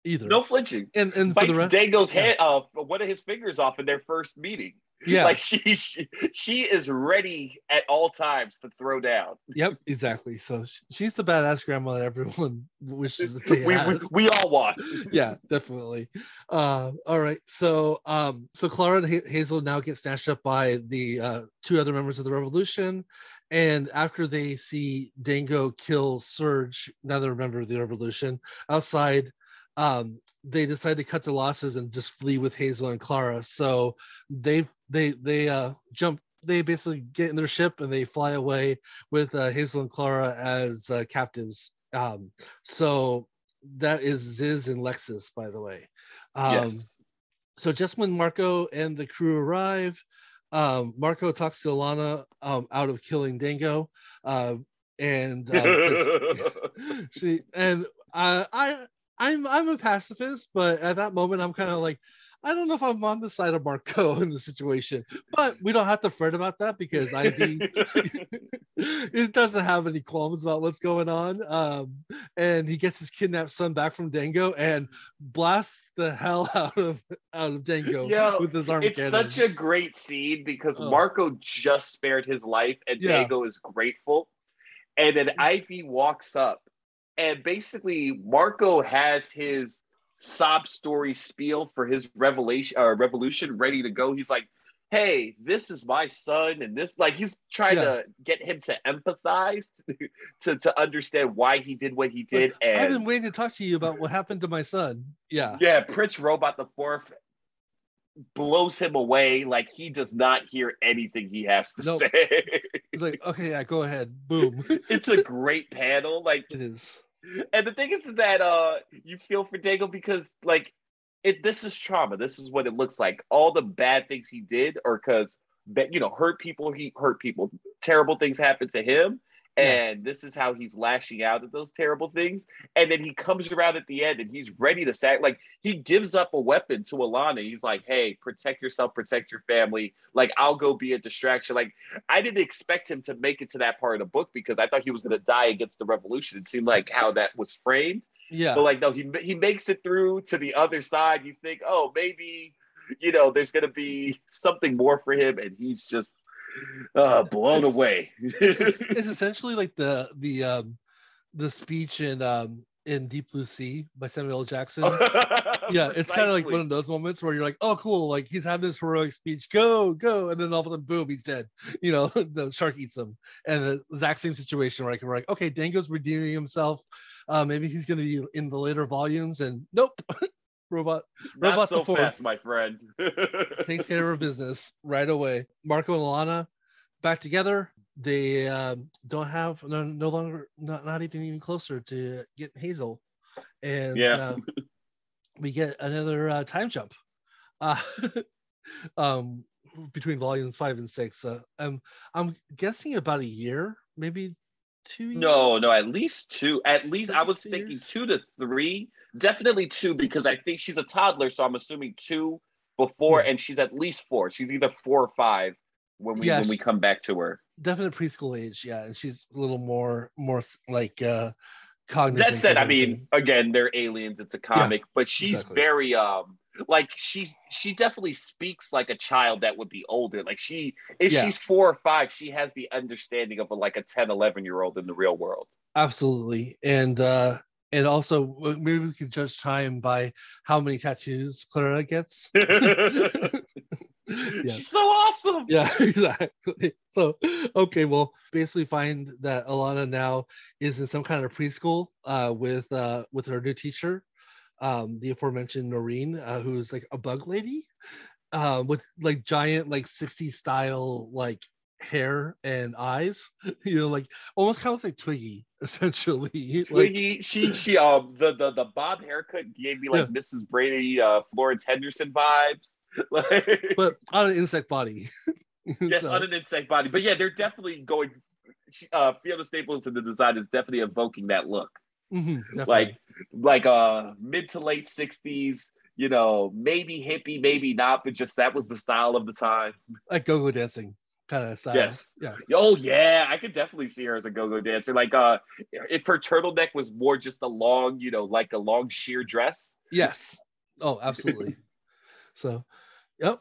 [SPEAKER 1] either
[SPEAKER 2] No flinching.
[SPEAKER 1] and and for the rest
[SPEAKER 2] Dango's
[SPEAKER 1] yeah.
[SPEAKER 2] head uh one of his fingers off in their first meeting.
[SPEAKER 1] Yeah.
[SPEAKER 2] Like she, she she is ready at all times to throw down.
[SPEAKER 1] yep exactly. So sh- she's the badass grandma that everyone wishes that they
[SPEAKER 2] We, we we all want.
[SPEAKER 1] yeah definitely. Uh all right. So um so clara and hazel now get snatched up by the uh two other members of the revolution. And after they see dango kill surge another member of the revolution outside um they decide to cut their losses and just flee with hazel and clara so they they they uh jump they basically get in their ship and they fly away with uh, hazel and clara as uh, captives um so that is Ziz and Lexus, by the way. Um,
[SPEAKER 2] yes.
[SPEAKER 1] So just when Marco and the crew arrive, um, Marco talks to Alana um, out of killing Dango, uh, and 'cause she and uh, I I'm I'm a pacifist, but at that moment I'm kind of like. I don't know if I'm on the side of Marco in the situation, but we don't have to fret about that because ID it doesn't have any qualms about what's going on. Um, and he gets his kidnapped son back from Dango and blasts the hell out of out of Dango
[SPEAKER 2] Yo,
[SPEAKER 1] with his arm
[SPEAKER 2] it's
[SPEAKER 1] cannon.
[SPEAKER 2] such a great scene because
[SPEAKER 1] Oh.
[SPEAKER 2] Marco just spared his life and
[SPEAKER 1] Yeah.
[SPEAKER 2] Dango is grateful. And then Ivy walks up and basically Marco has his sob story spiel for his revelation uh, revolution ready to go. He's like, hey, this is my son, and this like he's trying
[SPEAKER 1] Yeah.
[SPEAKER 2] to get him to empathize to, to understand why he did what he did.
[SPEAKER 1] I've
[SPEAKER 2] and
[SPEAKER 1] been waiting to talk to you about what happened to my son. Yeah.
[SPEAKER 2] yeah, Prince Robot the Fourth blows him away like he does not hear anything he has to
[SPEAKER 1] Nope.
[SPEAKER 2] say.
[SPEAKER 1] He's like, okay, yeah, go ahead. Boom.
[SPEAKER 2] it's a great panel. Like
[SPEAKER 1] it is.
[SPEAKER 2] And the thing is that uh you feel for Dango because like it this is trauma. This is what it looks like. All the bad things he did or because that you know hurt people, he hurt people. Terrible things happened to him. And this is how he's lashing out at those terrible things. And then he comes around at the end and he's ready to sack. Like he gives up a weapon to Alana. He's like, "Hey, protect yourself, protect your family. Like I'll go be a distraction." Like I didn't expect him to make it to that part of the book because I thought he was going to die against the revolution. It seemed like how that was framed.
[SPEAKER 1] Yeah.
[SPEAKER 2] But like no, he he makes it through to the other side. You think, oh, maybe you know, there's going to be something more for him, and he's just uh, blown
[SPEAKER 1] It's-
[SPEAKER 2] away.
[SPEAKER 1] it's, it's essentially like the the um the speech in um in Deep Blue Sea by Samuel L. Jackson. yeah, it's kind of like one of those moments where you're like, oh, cool, like he's having this heroic speech, go, go, and then all of a sudden, boom, he's dead. You know, the shark eats him, and the exact same situation where like we're like, okay, Dango's redeeming himself. Uh, maybe he's gonna be in the later volumes, and nope, robot
[SPEAKER 2] Not
[SPEAKER 1] Robot the
[SPEAKER 2] so
[SPEAKER 1] Fourth.
[SPEAKER 2] fast, my friend.
[SPEAKER 1] takes care of business right away. Marco and Alana back together. They um, don't have no, no longer not not even even closer to get Hazel, and
[SPEAKER 2] Yeah.
[SPEAKER 1] uh, we get another uh, time jump, uh, um, between volumes five and six. Uh, um, I'm guessing about a year, maybe two. years?
[SPEAKER 2] no, no, at least two. At least I
[SPEAKER 1] At
[SPEAKER 2] was thinking
[SPEAKER 1] years?
[SPEAKER 2] two to three. Definitely two because I think she's a toddler, so I'm assuming two before,
[SPEAKER 1] Yeah.
[SPEAKER 2] and she's at least four. She's either four or five when we
[SPEAKER 1] Yeah,
[SPEAKER 2] when we come back to her.
[SPEAKER 1] definite preschool age. Yeah, and she's a little more more like uh, cognizant.
[SPEAKER 2] That said, I mean, again, they're aliens. It's a comic, but she's
[SPEAKER 1] exactly.
[SPEAKER 2] very um like she's she definitely speaks like a child that would be older. Like she if
[SPEAKER 1] Yeah.
[SPEAKER 2] she's four or five, she has the understanding of a, like a 10, 11 year old in the real world.
[SPEAKER 1] absolutely and uh and also maybe we could judge time by how many tattoos clara gets. Yeah.
[SPEAKER 2] She's so awesome.
[SPEAKER 1] yeah exactly. So okay well basically find that alana now is in some kind of preschool uh with uh with her new teacher um the aforementioned noreen uh, who's like a bug lady um with like giant like 60s style like hair and eyes you know like almost kind of like twiggy essentially like
[SPEAKER 2] Twiggy, she she um the the the bob haircut gave me like Mrs. Brady, uh Florence Henderson vibes. like
[SPEAKER 1] but on an insect body
[SPEAKER 2] yes,
[SPEAKER 1] So,
[SPEAKER 2] on an insect body. But yeah, they're definitely going. Uh, Fiona Staples in the design is definitely evoking that look.
[SPEAKER 1] mhm,
[SPEAKER 2] like like uh mid to late 60s you know maybe hippie maybe not but just that was the style of the time
[SPEAKER 1] like go-go dancing kind of style
[SPEAKER 2] yes
[SPEAKER 1] yeah
[SPEAKER 2] oh yeah i could definitely see her as a go-go dancer like uh if her turtleneck was more just a long you know like a long sheer dress
[SPEAKER 1] Yes. Oh, absolutely. so, yep.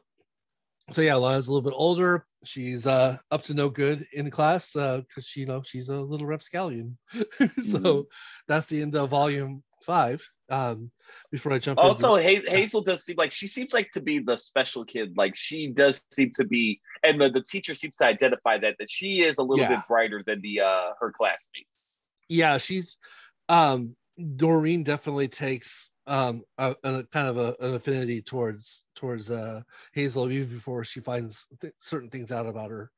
[SPEAKER 1] So yeah, Lana's a little bit older. She's uh up to no good in class uh because she you know she's a little rapscallion. so that's the end of volume five. Um before I jump
[SPEAKER 2] also
[SPEAKER 1] into,
[SPEAKER 2] hazel does seem like she seems like to be the special kid. Like she does seem to be and the, the teacher seems to identify that that she is a little
[SPEAKER 1] Yeah.
[SPEAKER 2] bit brighter than the uh her classmates.
[SPEAKER 1] Yeah, she's um Noreen definitely takes um a, a kind of a, an affinity towards towards uh Hazel even before she finds th- certain things out about her.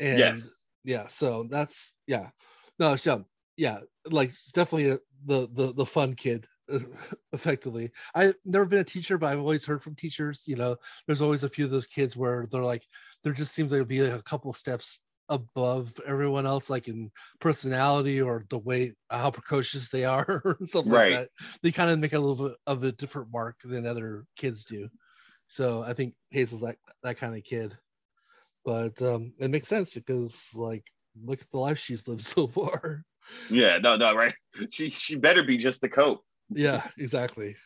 [SPEAKER 1] And
[SPEAKER 2] yes.
[SPEAKER 1] yeah so that's yeah. No yeah yeah like definitely a, the the the fun kid effectively i've never been a teacher but i've always heard from teachers you know there's always a few of those kids where they're like there just seems like to be like a couple steps above everyone else like in personality or the way how precocious they are or something
[SPEAKER 2] Right.
[SPEAKER 1] like that they kind of make a little bit of a different mark than other kids do so i think hazel's that that kind of kid but um it makes sense because like look at the life she's lived so far
[SPEAKER 2] Yeah, no, no, right. She she better be just the coat.
[SPEAKER 1] Yeah exactly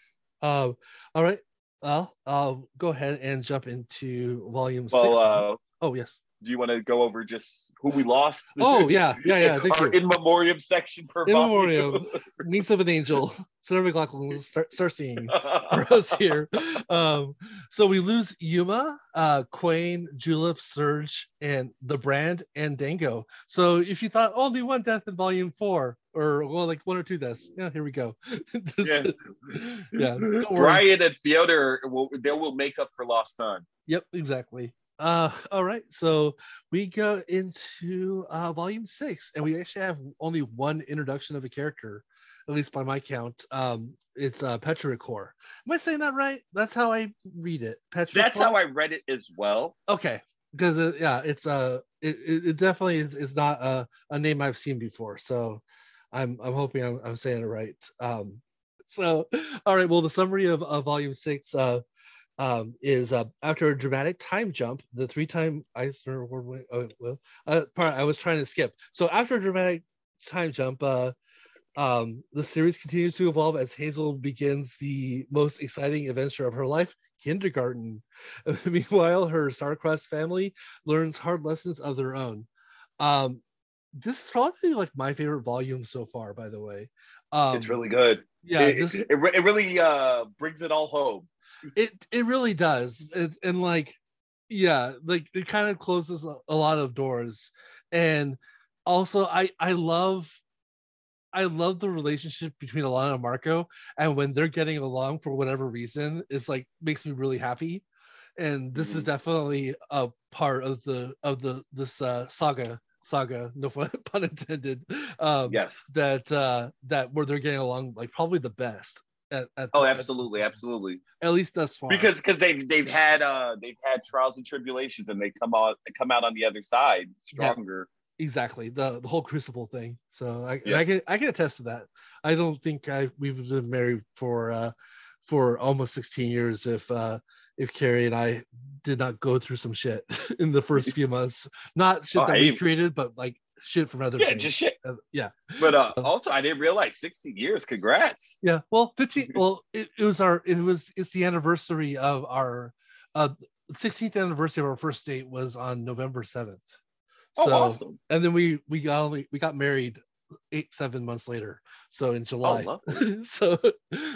[SPEAKER 1] um all right well i'll go ahead and jump into volume six
[SPEAKER 2] uh,
[SPEAKER 1] oh yes
[SPEAKER 2] do you want to go over just who we lost?
[SPEAKER 1] oh yeah yeah yeah thank
[SPEAKER 2] Our
[SPEAKER 1] you
[SPEAKER 2] in memoriam section per
[SPEAKER 1] In
[SPEAKER 2] volume.
[SPEAKER 1] memoriam. niece of an angel Sarah McLachlan start, start singing for us here. Um, so we lose Yuma, uh, Quain, Julep, Surge, and the brand and Dango. So if you thought only one death in volume four, or well, like one or two deaths, yeah, here we go. This-
[SPEAKER 2] Yeah.
[SPEAKER 1] yeah.
[SPEAKER 2] Brian and Fiona will they will make up for lost time.
[SPEAKER 1] Yep, exactly. Uh, all right, so we go into uh, volume six, and we actually have only one introduction of a character, at least by my count. Um, it's uh, Petrichor. Am I saying that right? That's how I read it. Petrichor.
[SPEAKER 2] That's how I read it as well.
[SPEAKER 1] Okay, because it, yeah, it's uh it, it definitely is, is not a, a name I've seen before. So I'm I'm hoping I'm, I'm saying it right. Um, so all right, well the summary of, of volume six uh um, is uh, after a dramatic time jump, the three-time Eisner Award winner. Oh, well, uh, part I was trying to skip. So after a dramatic time jump, uh, um, the series continues to evolve as Hazel begins the most exciting adventure of her life, kindergarten. Meanwhile, her star-crossed family learns hard lessons of their own. Um, this is probably like my favorite volume so far, by the way. Um,
[SPEAKER 2] it's really good.
[SPEAKER 1] Yeah,
[SPEAKER 2] it,
[SPEAKER 1] this,
[SPEAKER 2] it, it really uh, brings it all home.
[SPEAKER 1] It it really does. It, and like, yeah, like it kind of closes a, a lot of doors. And also, I I love I love the relationship between Alana and Marco, and when they're getting along for whatever reason, it's like makes me really happy. And this mm-hmm. is definitely a part of the of the this uh, saga saga, no pun intended. Um,
[SPEAKER 2] yes,
[SPEAKER 1] that uh, that where they're getting along like probably the best. At, at
[SPEAKER 2] oh,
[SPEAKER 1] the,
[SPEAKER 2] absolutely,
[SPEAKER 1] at
[SPEAKER 2] absolutely.
[SPEAKER 1] At least thus far,
[SPEAKER 2] because because they've they've had uh they've had trials and tribulations, and they come out they come out on the other side stronger.
[SPEAKER 1] Yeah, exactly the the whole crucible thing. So I,
[SPEAKER 2] Yes.
[SPEAKER 1] I can I can attest to that. I don't think I we've been married for uh for almost 16 years if uh if Carrie and I did not go through some shit in the first few months. Not shit
[SPEAKER 2] Oh,
[SPEAKER 1] that
[SPEAKER 2] I
[SPEAKER 1] we
[SPEAKER 2] even-
[SPEAKER 1] created, but like shit from other
[SPEAKER 2] Yeah,
[SPEAKER 1] things.
[SPEAKER 2] just shit.
[SPEAKER 1] Uh, yeah.
[SPEAKER 2] But uh,
[SPEAKER 1] So-
[SPEAKER 2] also, I didn't realize 16 years. Congrats.
[SPEAKER 1] Yeah. Well, 15 well, it, it was our it was it's the anniversary of our uh 16th anniversary of our first date was on November 7th.
[SPEAKER 2] Oh,
[SPEAKER 1] So
[SPEAKER 2] awesome.
[SPEAKER 1] and then we we got only we got married eight seven months later. So in july.
[SPEAKER 2] Oh,
[SPEAKER 1] so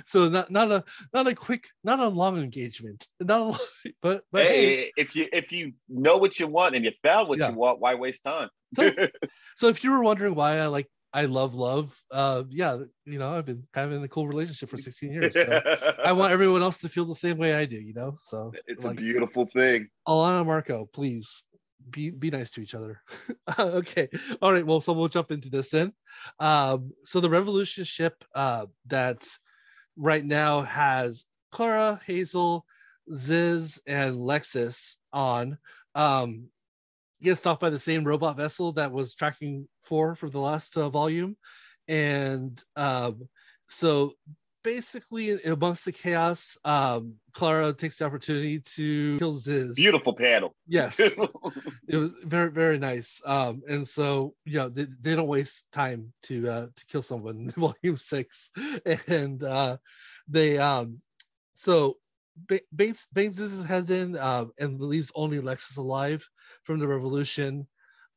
[SPEAKER 1] so not not a not a quick not a long engagement. Not a long, but but hey,
[SPEAKER 2] hey, if you if you know what you want and you found what
[SPEAKER 1] Yeah.
[SPEAKER 2] you want, why waste time?
[SPEAKER 1] So- so if you were wondering why i like i love love uh yeah you know i've been kind of in a cool relationship for 16 years so i want everyone else to feel the same way i do you know? So
[SPEAKER 2] it's
[SPEAKER 1] like
[SPEAKER 2] a beautiful thing.
[SPEAKER 1] alana marco please be be nice to each other. Okay. All right. Well so we'll jump into this then. Um so the revolution ship uh that's right now has clara hazel ziz and lexus on um gets stopped by the same robot vessel that was tracking four for the last uh, volume. And um so basically amongst the chaos um clara takes the opportunity to kill ziz.
[SPEAKER 2] Beautiful panel.
[SPEAKER 1] yes. It was very very nice. Um and so you know they, they don't waste time to uh to kill someone in volume six. And uh they um so Ba- Bates Bates his heads in uh, and leaves only Lexus alive from the revolution.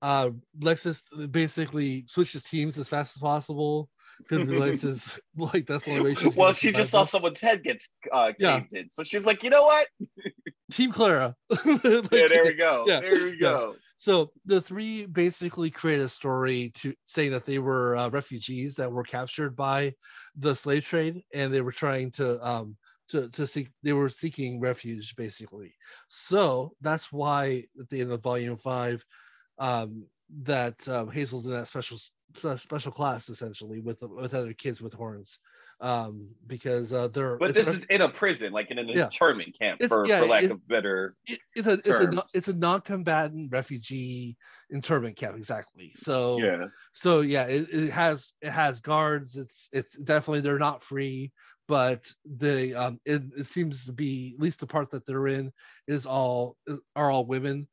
[SPEAKER 1] Uh, Lexus basically switches teams as fast as possible because realizes like that's the only way she's
[SPEAKER 2] well, she just saw
[SPEAKER 1] this.
[SPEAKER 2] someone's head gets uh,
[SPEAKER 1] Yeah.
[SPEAKER 2] caved in, so she's like, you know what?
[SPEAKER 1] Team Clara. Like,
[SPEAKER 2] yeah, there we go.
[SPEAKER 1] yeah,
[SPEAKER 2] there we go.
[SPEAKER 1] So the three basically create a story to saying that they were uh, refugees that were captured by the slave trade, and they were trying to um to to seek they were seeking refuge basically. So that's why at the end of volume five, um that um, Hazel's in that special spe- special class essentially with with other kids with horns, um because uh they're
[SPEAKER 2] But
[SPEAKER 1] a
[SPEAKER 2] this is in a prison, like in an
[SPEAKER 1] Yeah.
[SPEAKER 2] internment camp, for,
[SPEAKER 1] yeah,
[SPEAKER 2] for lack
[SPEAKER 1] it-
[SPEAKER 2] of better.
[SPEAKER 1] it, it's a it's a it's a non-combatant refugee internment camp exactly so
[SPEAKER 2] Yeah.
[SPEAKER 1] so yeah it, it has it has guards it's it's definitely they're not free but they um it, it seems to be at least the part that they're in is all are all women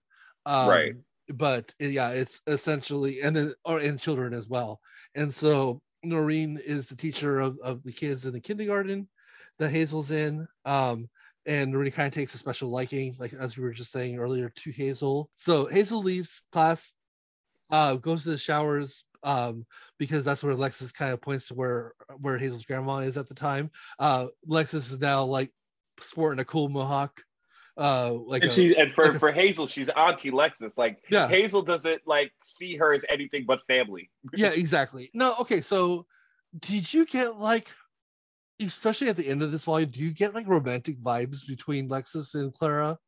[SPEAKER 1] um,
[SPEAKER 2] Right.
[SPEAKER 1] But yeah it's essentially and then or and children as well and so noreen is the teacher of, of the kids in the kindergarten that hazel's in um and Noreen kind of takes a special liking, like as we were just saying earlier, to Hazel. So Hazel leaves class, uh, goes to the showers, um, because that's where Alexis kind of points to where where Hazel's grandma is at the time. Uh, Lexus is now like sporting a cool mohawk, uh, like
[SPEAKER 2] And
[SPEAKER 1] a-
[SPEAKER 2] she and for,
[SPEAKER 1] like a-
[SPEAKER 2] for Hazel, she's Auntie Lexus. Like
[SPEAKER 1] Yeah.
[SPEAKER 2] Hazel doesn't like see her as anything but family.
[SPEAKER 1] yeah, exactly. No, okay, so did you get like especially at the end of this volume, do you get like romantic vibes between Lexus and Clara?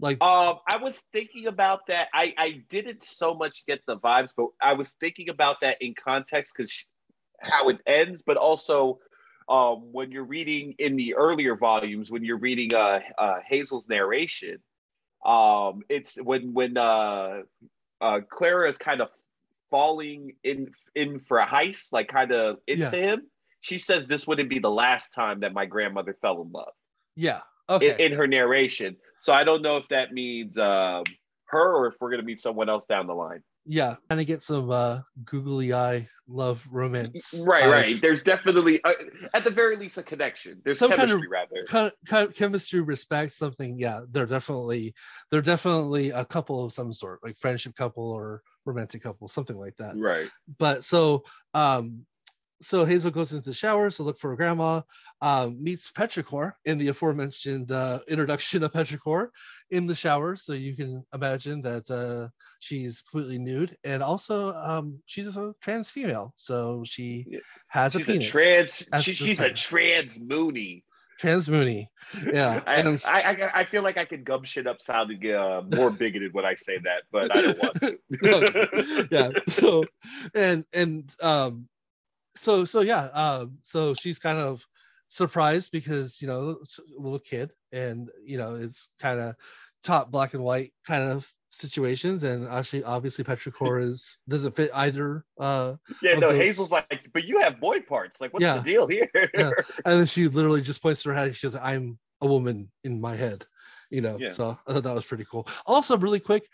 [SPEAKER 1] Like
[SPEAKER 2] Um, I was thinking about that. I I didn't so much get the vibes, but I was thinking about that in context because how it ends, but also um, when you're reading in the earlier volumes, when you're reading uh, uh, Hazel's narration, Um, it's when when uh, uh, Clara is kind of falling in in for a heist, like kind of into
[SPEAKER 1] Yeah.
[SPEAKER 2] him. She says this wouldn't be the last time that my grandmother fell in love
[SPEAKER 1] Yeah. Okay.
[SPEAKER 2] in, in her narration. So I don't know if that means um, her or if we're gonna meet someone else down the line.
[SPEAKER 1] Yeah. Kind of get some uh googly eye love romance.
[SPEAKER 2] Right,
[SPEAKER 1] eyes.
[SPEAKER 2] right. There's definitely, uh, at the very least, a connection. There's
[SPEAKER 1] Some kind of-
[SPEAKER 2] chemistry, rather.
[SPEAKER 1] Kind kind chemistry, respect, something. Yeah, they're definitely they're definitely a couple of some sort, like friendship couple or romantic couple, something like that.
[SPEAKER 2] Right.
[SPEAKER 1] but so um so Hazel goes into the shower to look for her grandma, um, meets Petrichor in the aforementioned uh, introduction of Petrichor in the shower. So you can imagine that uh, she's completely nude, and also um, she's a trans female, so she has a
[SPEAKER 2] She's a
[SPEAKER 1] penis.
[SPEAKER 2] trans. She, she's a trans Moonie.
[SPEAKER 1] trans Moonie. Yeah,
[SPEAKER 2] I,
[SPEAKER 1] and-
[SPEAKER 2] I, I, I feel like I could gum shit up sounding uh, more bigoted when I say that, but I don't want to.
[SPEAKER 1] yeah so and and um so so yeah um so she's kind of surprised because you know a little kid and you know it's kind of top black and white kind of situations and actually obviously petrichor is doesn't fit either uh
[SPEAKER 2] Yeah, no,
[SPEAKER 1] those-
[SPEAKER 2] Hazel's like, but you have boy parts. Like, what's
[SPEAKER 1] Yeah.
[SPEAKER 2] the deal here?
[SPEAKER 1] Yeah. and then she literally just points to her head she says i'm a woman in my head you know
[SPEAKER 2] Yeah.
[SPEAKER 1] so i thought that was pretty cool also really quick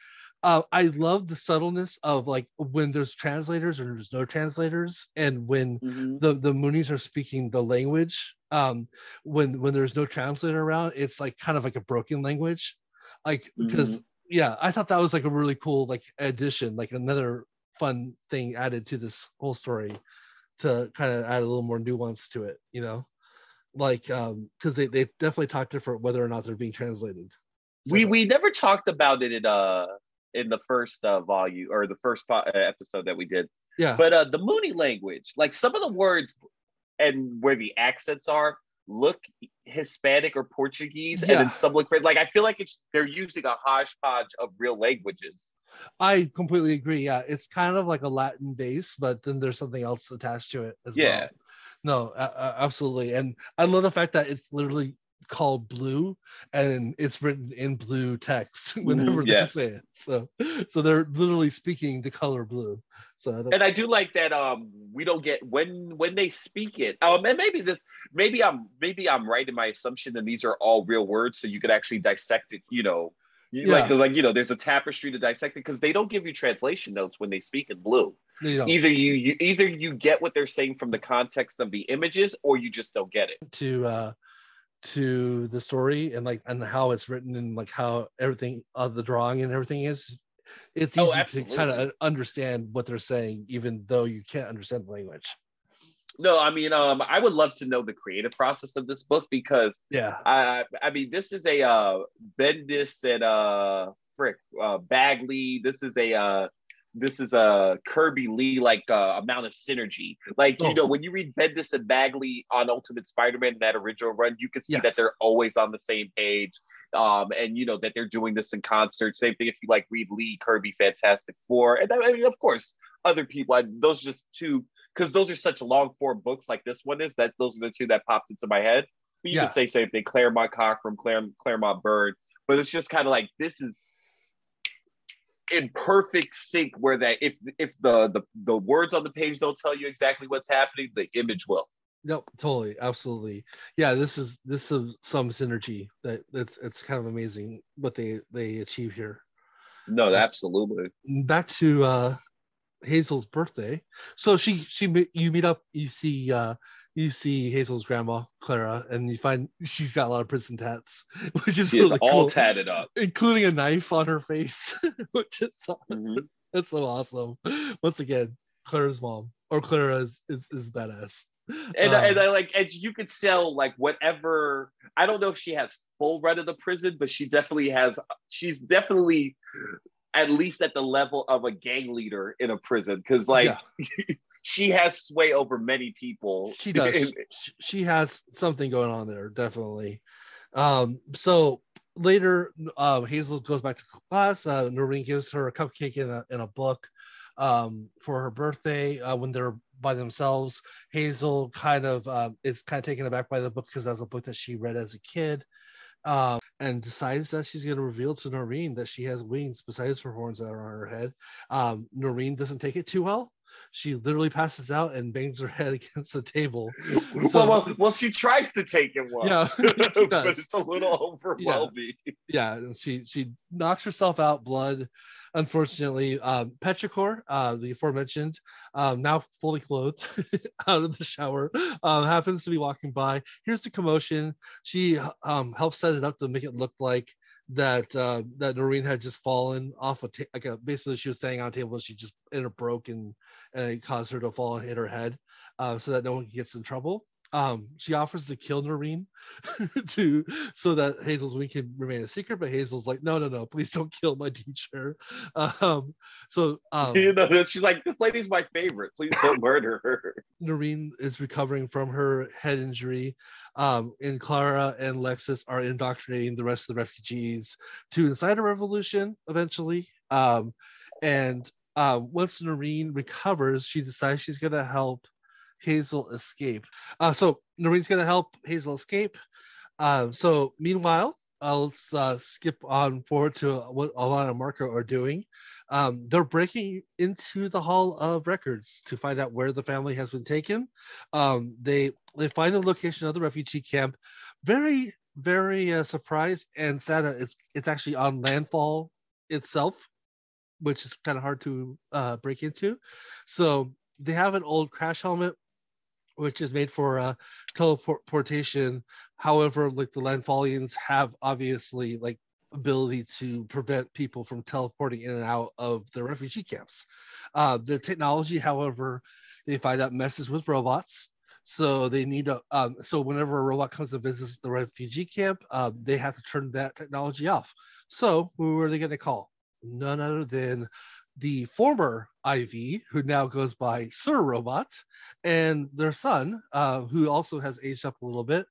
[SPEAKER 1] uh, I love the subtleness of like when there's translators or there's no translators, and when
[SPEAKER 2] Mhm.
[SPEAKER 1] the the Moonies are speaking the language. Um, when when there's no translator around, it's like kind of like a broken language, like because yeah, I thought that was like a really cool like addition, like another fun thing added to this whole story to kind of add a little more nuance to it, you know, like um because they they definitely talk different whether or not they're being translated.
[SPEAKER 2] We
[SPEAKER 1] So-
[SPEAKER 2] we never talked about it in uh in the first uh, volume or the first po- uh, episode that we did.
[SPEAKER 1] yeah
[SPEAKER 2] But uh the Moonie language, like some of the words and where the accents are, look Hispanic or Portuguese, and
[SPEAKER 1] Yeah.
[SPEAKER 2] then some look like I feel like it's they're using a hodgepodge of real languages.
[SPEAKER 1] I completely agree. Yeah, it's kind of like a Latin base, but then there's something else attached to it as
[SPEAKER 2] Yeah.
[SPEAKER 1] well. No, a- absolutely, and I love the fact that it's literally called blue and it's written in blue text whenever they
[SPEAKER 2] yes.
[SPEAKER 1] say it. So, so they're literally speaking the color blue. So
[SPEAKER 2] and I do like that um we don't get when when they speak it. Um and maybe this maybe I'm maybe I'm right in my assumption that these are all real words so you could actually dissect it, you know. You- Like like you know, there's a tapestry to dissect it because they don't give you translation notes when they speak in blue. Either you, you either you get what they're saying from the context of the images or you just don't get it.
[SPEAKER 1] to uh to the story and like and how it's written and like how everything of the drawing and everything is it's
[SPEAKER 2] Oh,
[SPEAKER 1] easy to kind of understand what they're saying even though you can't understand the language.
[SPEAKER 2] No, I mean um I would love to know the creative process of this book because
[SPEAKER 1] yeah.
[SPEAKER 2] I I mean this is a uh Bendis and uh frick uh Bagley. This is a uh this is a Kirby Lee like uh, amount of synergy. Like you
[SPEAKER 1] Oh.
[SPEAKER 2] know when you read Bendis and Bagley on Ultimate Spider-Man that original run, you can see
[SPEAKER 1] Yes.
[SPEAKER 2] that they're always on the same page. Um, and you know that they're doing this in concert. Same thing if you like read Lee, Kirby, Fantastic Four, and I mean, of course, other people. I, those are just two because those are such long form books like this one is. That those are the two that popped into my head. But you
[SPEAKER 1] Yeah.
[SPEAKER 2] can say same thing, Claremont Cockrum, Claire, Claremont Byrne, but it's just kind of like this is in perfect sync where that if if the, the the words on the page don't tell you exactly what's happening, the image will.
[SPEAKER 1] Nope, totally, absolutely. Yeah, this is this is some synergy that that's it's kind of amazing what they they achieve here.
[SPEAKER 2] No,
[SPEAKER 1] Yes.
[SPEAKER 2] absolutely.
[SPEAKER 1] Back to uh Hazel's birthday. So she she you meet up, you see uh you see Hazel's grandma Clara, and you find she's got a lot of prison tats, which is
[SPEAKER 2] She is
[SPEAKER 1] really
[SPEAKER 2] all
[SPEAKER 1] cool,
[SPEAKER 2] tatted up.
[SPEAKER 1] including a knife on her face, which is so,
[SPEAKER 2] Mhm.
[SPEAKER 1] that's so awesome. Once again, Clara's mom or Clara is is, is badass.
[SPEAKER 2] And,
[SPEAKER 1] Um,
[SPEAKER 2] and I like and you could sell like whatever. I don't know if she has full run of the prison, but she definitely has. She's definitely at least at the level of a gang leader in a prison because like
[SPEAKER 1] Yeah.
[SPEAKER 2] she has sway over many people.
[SPEAKER 1] she does she, has something going on there definitely um so later uh hazel goes back to class uh noreen gives her a cupcake in a, in a book um for her birthday uh when they're by themselves hazel kind of um is kind of taken aback by the book because that's a book that she read as a kid um, and decides that she's going to reveal to Noreen that she has wings besides her horns that are on her head. Um, Noreen doesn't take it too well. She literally passes out and bangs her head against the table.
[SPEAKER 2] So, well, well, well, she tries to take it well.
[SPEAKER 1] Yeah,
[SPEAKER 2] but it's a little overwhelming.
[SPEAKER 1] Yeah. yeah, she she knocks herself out, blood. Unfortunately, um, Petrichor, uh, the aforementioned, um, now fully clothed, out of the shower, um, happens to be walking by. Here's the commotion. She um, helps set it up to make it look like that uh, that Noreen had just fallen off a ta- like a basically she was standing on a table and she just in a broke and and it caused her to fall and hit her head uh, so that no one gets in trouble um, she offers to kill Noreen to so that Hazel's wing can remain a secret, but Hazel's like, no, no, no, please don't kill my teacher. Um, so um,
[SPEAKER 2] you know, she's like, this lady's my favorite. Please don't murder her.
[SPEAKER 1] Noreen is recovering from her head injury, um, and Clara and Lexus are indoctrinating the rest of the refugees to incite a revolution eventually. Um, and um, once Noreen recovers, she decides she's going to help Hazel escape. Uh, so Noreen's gonna help Hazel escape. Um, so meanwhile, let's uh, skip on forward to what Alana and Marco are doing. Um, they're breaking into the Hall of Records to find out where the family has been taken. Um, they they find the location of the refugee camp. Very very uh, surprised and sad that it's it's actually on landfall itself, which is kind of hard to uh, break into. So they have an old crash helmet which is made for uh, teleportation. However, like the Landfallians have obviously like ability to prevent people from teleporting in and out of the refugee camps. Uh, the technology, however, they find out messes with robots. So they need to. Um, so whenever a robot comes to visit the refugee camp, uh, they have to turn that technology off. So who are they going to call? None other than the former Ivy, who now goes by Sir Robot, and their son, uh, who also has aged up a little bit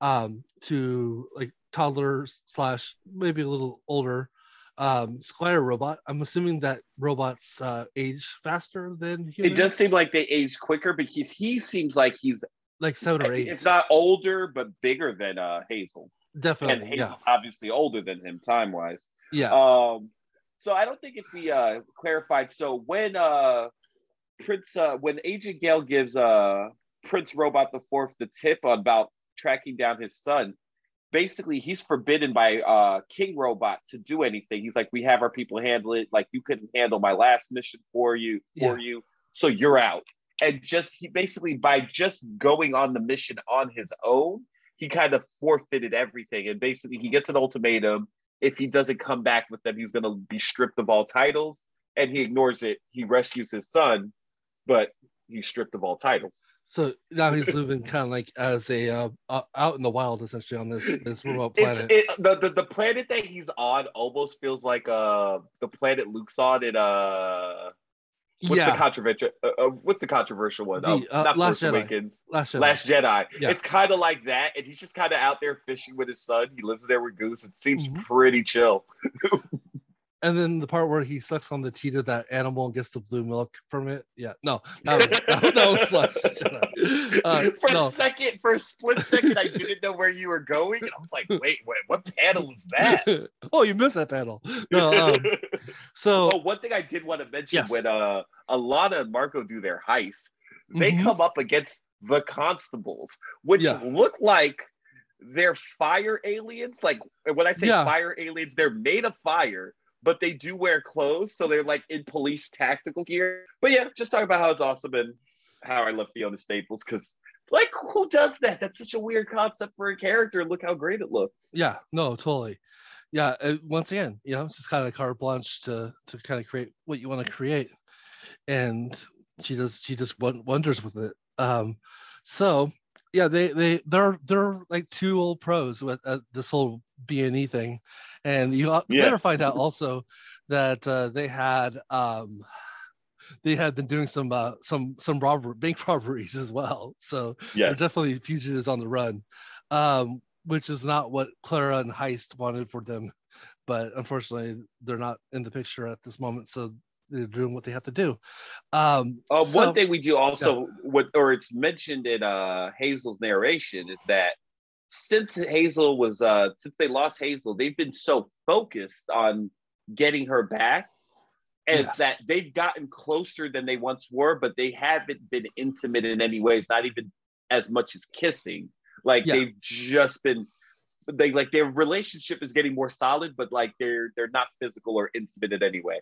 [SPEAKER 1] um, to like toddler slash maybe a little older um, Squire Robot. I'm assuming that robots uh, age faster than humans.
[SPEAKER 2] It does seem like they age quicker because he seems like he's
[SPEAKER 1] like seven or eight.
[SPEAKER 2] It's not older, but bigger than uh, Hazel.
[SPEAKER 1] Definitely,
[SPEAKER 2] and Hazel's yeah. obviously older than him time wise.
[SPEAKER 1] Yeah.
[SPEAKER 2] Um, so I don't think if we uh clarified. So when uh Prince uh when Agent Gale gives uh Prince Robot the Fourth the tip about tracking down his son, basically he's forbidden by uh King Robot to do anything. He's like, we have our people handle it. Like you couldn't handle my last mission for you for yeah. you, so you're out. And just he basically by just going on the mission on his own, he kind of forfeited everything. And basically he gets an ultimatum if he doesn't come back with them, he's going to be stripped of all titles. And he ignores it. He rescues his son, but he's stripped of all titles.
[SPEAKER 1] So now he's living kind of like as a uh, uh, out in the wild, essentially on this this remote planet.
[SPEAKER 2] It, the, the the planet that he's on almost feels like uh the planet Luke's on in uh What's yeah. the controversial? Uh, uh, what's the controversial one? The,
[SPEAKER 1] um, not Last Jedi.
[SPEAKER 2] Awakens.
[SPEAKER 1] Last Jedi.
[SPEAKER 2] Last Jedi. Yeah. It's kind of like that, and he's just kind of out there fishing with his son. He lives there with Ghüs. It seems mm-hmm. pretty chill.
[SPEAKER 1] and then the part where he sucks on the teat of that animal and gets the blue milk from it. Yeah, no, that was, that, was
[SPEAKER 2] Jedi. Uh, for no. a second, for a split second, I didn't know where you were going. I was like, wait, wait, what panel was that?
[SPEAKER 1] oh, you missed that panel. No, um, so
[SPEAKER 2] oh, one thing I did want to mention yes. when uh Alana and Marco do their heist, they mm-hmm. come up against the constables, which yeah. look like they're fire aliens. Like when I say yeah. fire aliens, they're made of fire, but they do wear clothes, so they're like in police tactical gear. But yeah, just talk about how it's awesome and how I love Fiona Staples because like who does that? That's such a weird concept for a character. Look how great it looks.
[SPEAKER 1] Yeah, no, totally. Yeah, uh, once again, you know, just kind of carte blanche to to kind of create what you want to create, and she does she just wonders with it. Um, so yeah, they they they're they're like two old pros with uh, this whole B and E thing, and you yeah. later find out also that uh, they had um, they had been doing some uh, some some robber bank robberies as well. So yes. they're definitely fugitives on the run, um, which is not what Clara and Heist wanted for them. But unfortunately, they're not in the picture at this moment, so they're doing what they have to do. Um,
[SPEAKER 2] uh, so, one thing we do also, yeah. what or it's mentioned in uh, Hazel's narration, is that since Hazel was uh since they lost Hazel, they've been so focused on getting her back and
[SPEAKER 1] Yes.
[SPEAKER 2] that they've gotten closer than they once were, but they haven't been intimate in any ways, not even as much as kissing. Like
[SPEAKER 1] Yeah.
[SPEAKER 2] they've just been they like their relationship is getting more solid, but like they're they're not physical or intimate in any way.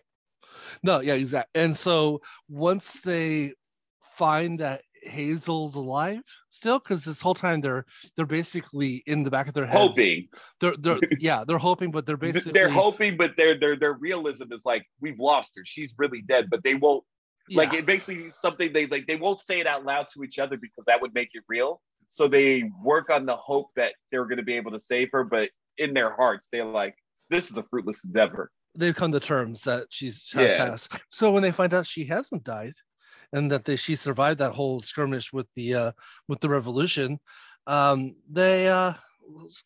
[SPEAKER 1] No, yeah, exactly. And so once they find that Hazel's alive still, because this whole time they're they're basically in the back of their heads.
[SPEAKER 2] Hoping.
[SPEAKER 1] They're they're yeah, they're hoping, but they're basically
[SPEAKER 2] they're hoping, but their their their realism is like, we've lost her. She's really dead, but they won't like it basically something they like they won't say it out loud to each other because that would make it real. So they work on the hope that they're gonna be able to save her, but in their hearts, they're like, this is a fruitless endeavor.
[SPEAKER 1] they've come to terms that she's
[SPEAKER 2] Yeah.
[SPEAKER 1] passed. So when they find out she hasn't died and that they, she survived that whole skirmish with the uh with the revolution, um, they uh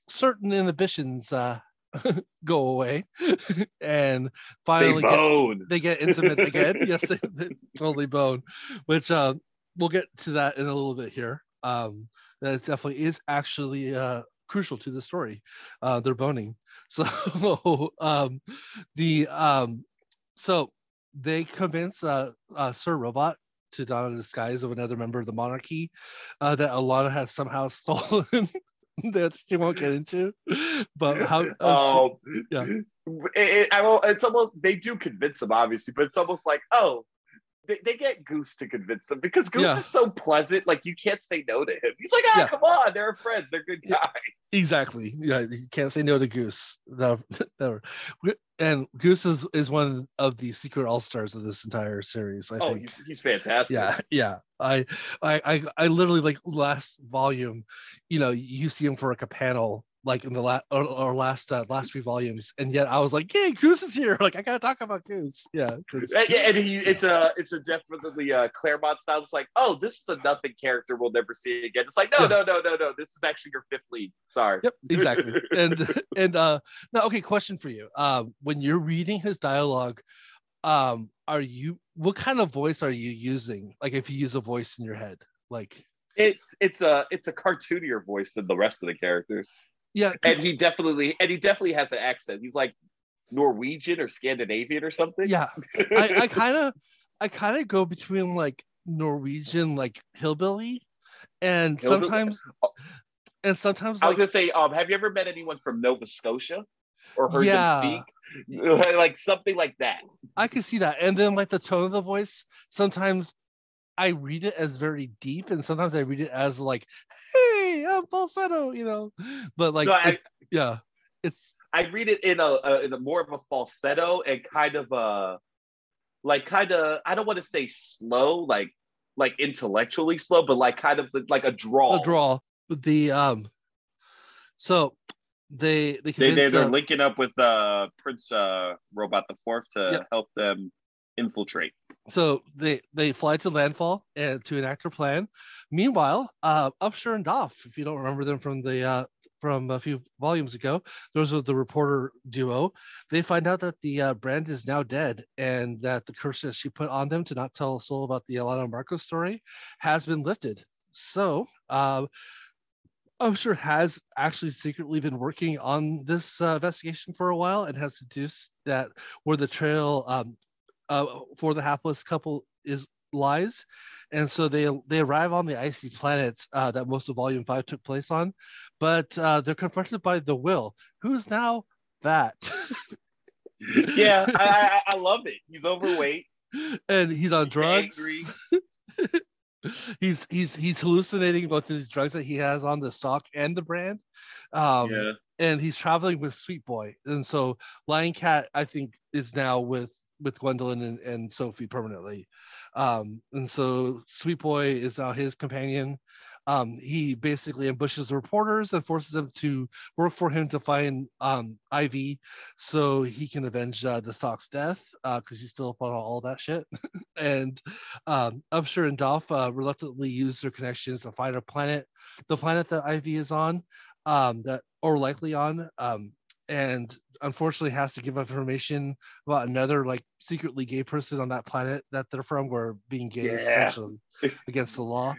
[SPEAKER 1] certain inhibitions uh go away and
[SPEAKER 2] They
[SPEAKER 1] finally get, they get intimate again. yes, they, they totally bone, which uh, we'll get to that in a little bit here. Um, that definitely is actually uh, crucial to the story. Uh, they're boning. So um, the um, so they convince uh, uh, Sir Robot to don a disguise of another member of the monarchy uh, that Alana has somehow stolen. that she won't get into, but how? oh,
[SPEAKER 2] Oh,
[SPEAKER 1] yeah.
[SPEAKER 2] It, it- I will, it's almost they do convince them, obviously, but it's almost like, oh, they, they get Ghüs to convince them because Ghüs
[SPEAKER 1] Yeah.
[SPEAKER 2] is so pleasant, like you can't say no to him. He's like, ah,
[SPEAKER 1] Yeah.
[SPEAKER 2] come on, they're friends, they're good guys.
[SPEAKER 1] Exactly. Yeah, you can't say no to Ghüs. No, never. And Ghüs is, is one of the secret all stars of this entire series. I
[SPEAKER 2] Oh,
[SPEAKER 1] think.
[SPEAKER 2] he's, he's fantastic.
[SPEAKER 1] Yeah, yeah. I, I, I, I literally like last volume. You know, you see him for like a panel, like in the last or, or last uh, last three volumes, and yet I was like, "Yay, Ghüs is here!" Like I gotta talk about Ghüs. Yeah,
[SPEAKER 2] And, and he, it's a, it's a definitely uh, Claremont style. It's like, oh, this is a nothing character we'll never see again. It's like, no,
[SPEAKER 1] Yeah.
[SPEAKER 2] no, no, no, no. This is actually your fifth lead. Sorry.
[SPEAKER 1] Yep, exactly. and and uh now okay, question for you. Um when you're reading his dialogue, um are you what kind of voice are you using? Like if you use a voice in your head. Like
[SPEAKER 2] It's, it's a, it's a cartoonier voice than the rest of the characters.
[SPEAKER 1] Yeah,
[SPEAKER 2] and he definitely and he definitely has an accent. He's like Norwegian or Scandinavian or something.
[SPEAKER 1] yeah. I, kind of I kind of go between like Norwegian like hillbilly and
[SPEAKER 2] Hillbilly?
[SPEAKER 1] sometimes
[SPEAKER 2] Oh.
[SPEAKER 1] and sometimes
[SPEAKER 2] I
[SPEAKER 1] like
[SPEAKER 2] was gonna say, um, have you ever met anyone from Nova Scotia or heard
[SPEAKER 1] Yeah.
[SPEAKER 2] them speak? like something like that.
[SPEAKER 1] I can see that. And then like the tone of the voice, sometimes I read it as very deep, and sometimes I read it as like, "Hey, I'm falsetto," you know. But like,
[SPEAKER 2] So I,
[SPEAKER 1] it- yeah, it's
[SPEAKER 2] I read it in a, a in a more of a falsetto and kind of uh like kind of I don't want to say slow, like like intellectually slow, but like kind of like a draw.
[SPEAKER 1] a draw. The um, so they they
[SPEAKER 2] They, they
[SPEAKER 1] convince
[SPEAKER 2] they're
[SPEAKER 1] uh,
[SPEAKER 2] linking up with uh Prince uh Robot the Fourth to
[SPEAKER 1] Yep.
[SPEAKER 2] help them infiltrate.
[SPEAKER 1] So they they fly to landfall and to enact their plan. Meanwhile, uh, Upshur and Doff, if you don't remember them from the uh, from a few volumes ago, those are the reporter duo. They find out that the uh, brand is now dead and that the curse that she put on them to not tell a soul about the Alana Marco story has been lifted. So, Upshur has actually secretly been working on this uh, investigation for a while and has deduced that where the trail um, uh, for the hapless couple is lies. And so they they arrive on the icy planets uh, that most of volume five took place on but uh, they're confronted by the will. Who's now that?
[SPEAKER 2] Yeah, I, I I love it. He's overweight.
[SPEAKER 1] and he's on drugs. he's he's he's hallucinating both these drugs that he has on the Stalk and the brand. Um
[SPEAKER 2] yeah.
[SPEAKER 1] and he's traveling with Sweet Boy, and so Lying Cat, I think, is now with with Gwendolyn and, and Sophie permanently, um, and so Sweet Boy is now his companion. Um, he basically ambushes the reporters and forces them to work for him to find um, Ivy, so he can avenge uh, the Stalk's death because he's still up on all that shit. and um, Upshur and Doff uh, reluctantly use their connections to find a planet, the planet that Ivy is on, um, that or likely on, um, and unfortunately has to give up information about another like secretly gay person on that planet that they're from, where being gay is
[SPEAKER 2] Yeah.
[SPEAKER 1] essentially against the law.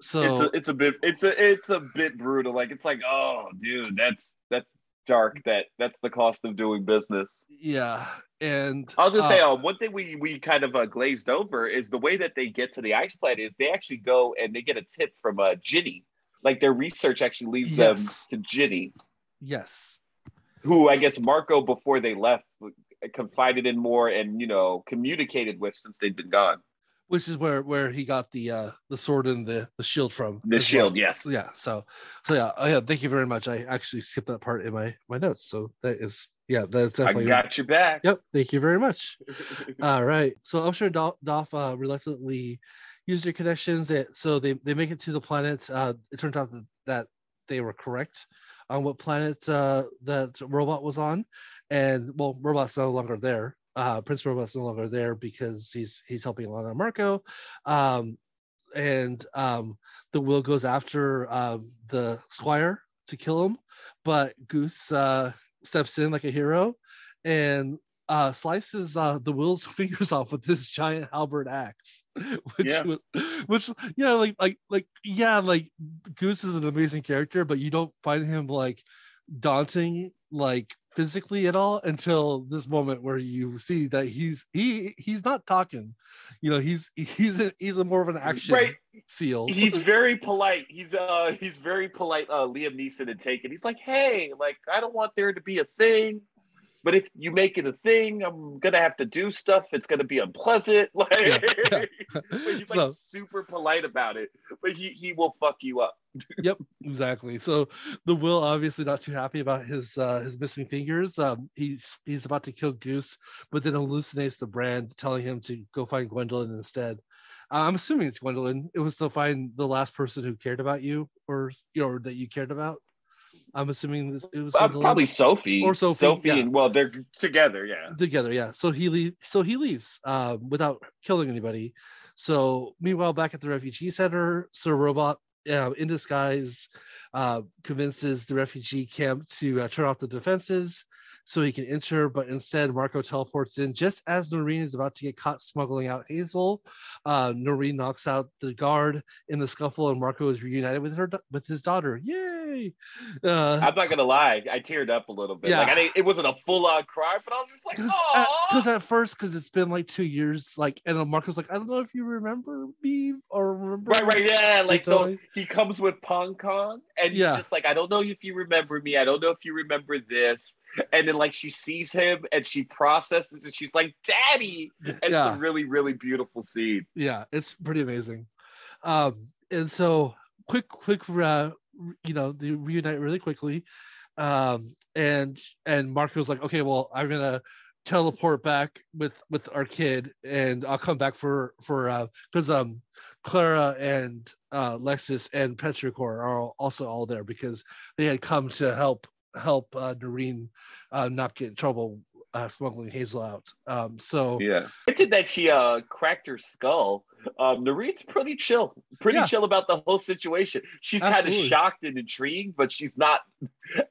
[SPEAKER 1] So
[SPEAKER 2] it's a, it's a bit it's a it's a bit brutal. Like it's like, oh, dude, that's that's dark. That that's the cost of doing business.
[SPEAKER 1] yeah, and
[SPEAKER 2] I was gonna say,
[SPEAKER 1] uh,
[SPEAKER 2] uh, one thing we we kind of uh, glazed over is the way that they get to the ice planet is they actually go and they get a tip from uh, Ginny. Like their research actually leads
[SPEAKER 1] Yes.
[SPEAKER 2] them to Ginny,
[SPEAKER 1] yes,
[SPEAKER 2] who I guess Marco before they left confided in more and you know communicated with since they'd been gone.
[SPEAKER 1] which is where where he got the uh the sword and the the shield from.
[SPEAKER 2] The shield,
[SPEAKER 1] well.
[SPEAKER 2] yes.
[SPEAKER 1] Yeah. So so yeah. Oh yeah. Thank you very much. I actually skipped that part in my my notes. So that is yeah. That's definitely.
[SPEAKER 2] I got your back.
[SPEAKER 1] Yep. Thank you very much. All right. So Upshur and Doff, Doff uh, reluctantly used their connections. That so they they make it to the planet. Uh, it turns out that, that they were correct on what planet uh, that robot was on, and well, robot's no longer there. Uh, Prince Robot's no longer there because he's he's helping Lana Marco, um, and um, the will goes after um, the Squire to kill him, but Ghüs uh, steps in like a hero. And uh slices uh the will's fingers off with this giant halberd axe which
[SPEAKER 2] Yeah.
[SPEAKER 1] would- which yeah like like like yeah like Ghüs is an amazing character but you don't find him like daunting like physically at all until this moment where you see that he's he he's not talking you know he's he's a, he's a more of an action
[SPEAKER 2] Right.
[SPEAKER 1] seal
[SPEAKER 2] He's very polite. He's uh he's very polite. Uh, Liam Neeson had taken. He's like, hey, like I don't want there to be a thing, but if you make it a thing, I'm gonna have to do stuff. It's gonna be unpleasant. Like,
[SPEAKER 1] yeah.
[SPEAKER 2] but he's
[SPEAKER 1] So-
[SPEAKER 2] like super polite about it. But he he will fuck you up.
[SPEAKER 1] yep exactly so the will obviously not too happy about his uh his missing fingers um he's he's about to kill Ghüs but then hallucinates the brand telling him to go find gwendolyn instead uh, i'm assuming it's gwendolyn it was to find the last person who cared about you or you know or that you cared about i'm assuming this, it was
[SPEAKER 2] Uh, probably Sophie
[SPEAKER 1] Or Sophie,
[SPEAKER 2] Sophie,
[SPEAKER 1] yeah.
[SPEAKER 2] and well, they're together. Yeah.
[SPEAKER 1] together yeah so he leaves so he leaves um without killing anybody so meanwhile back at the refugee center sir robot uh, in disguise uh convinces the refugee camp to uh, turn off the defenses so he can enter but instead marco teleports in just as noreen is about to get caught smuggling out hazel uh noreen knocks out the guard in the scuffle and marco is reunited with her with his daughter yay uh
[SPEAKER 2] I'm not gonna lie, I teared up a little bit.
[SPEAKER 1] Yeah.
[SPEAKER 2] Like it wasn't a full on cry, but I was just like,
[SPEAKER 1] because
[SPEAKER 2] oh,
[SPEAKER 1] at, first because it's been like two years like and then marco's like i don't know if you remember me or remember
[SPEAKER 2] Right, right, yeah. Like
[SPEAKER 1] so
[SPEAKER 2] he comes with Pong Kong, and he's
[SPEAKER 1] Yeah.
[SPEAKER 2] just like, I don't know if you remember me. I don't know if you remember this. And then like she sees him and she processes, and she's like, Daddy. And It's a really, really beautiful scene.
[SPEAKER 1] yeah it's pretty amazing um and so quick quick uh you know they reunite really quickly um and and marco's like okay well i'm gonna teleport back with with our kid and i'll come back for for uh because um klara and uh lexus and petrichor are also all there because they had come to help help uh noreen uh not get in trouble uh smuggling hazel out um so
[SPEAKER 2] Yeah. Granted that she uh cracked her skull. Um Noreen's pretty chill, pretty
[SPEAKER 1] Yeah.
[SPEAKER 2] chill about the whole situation. She's kind of shocked and intrigued, but she's not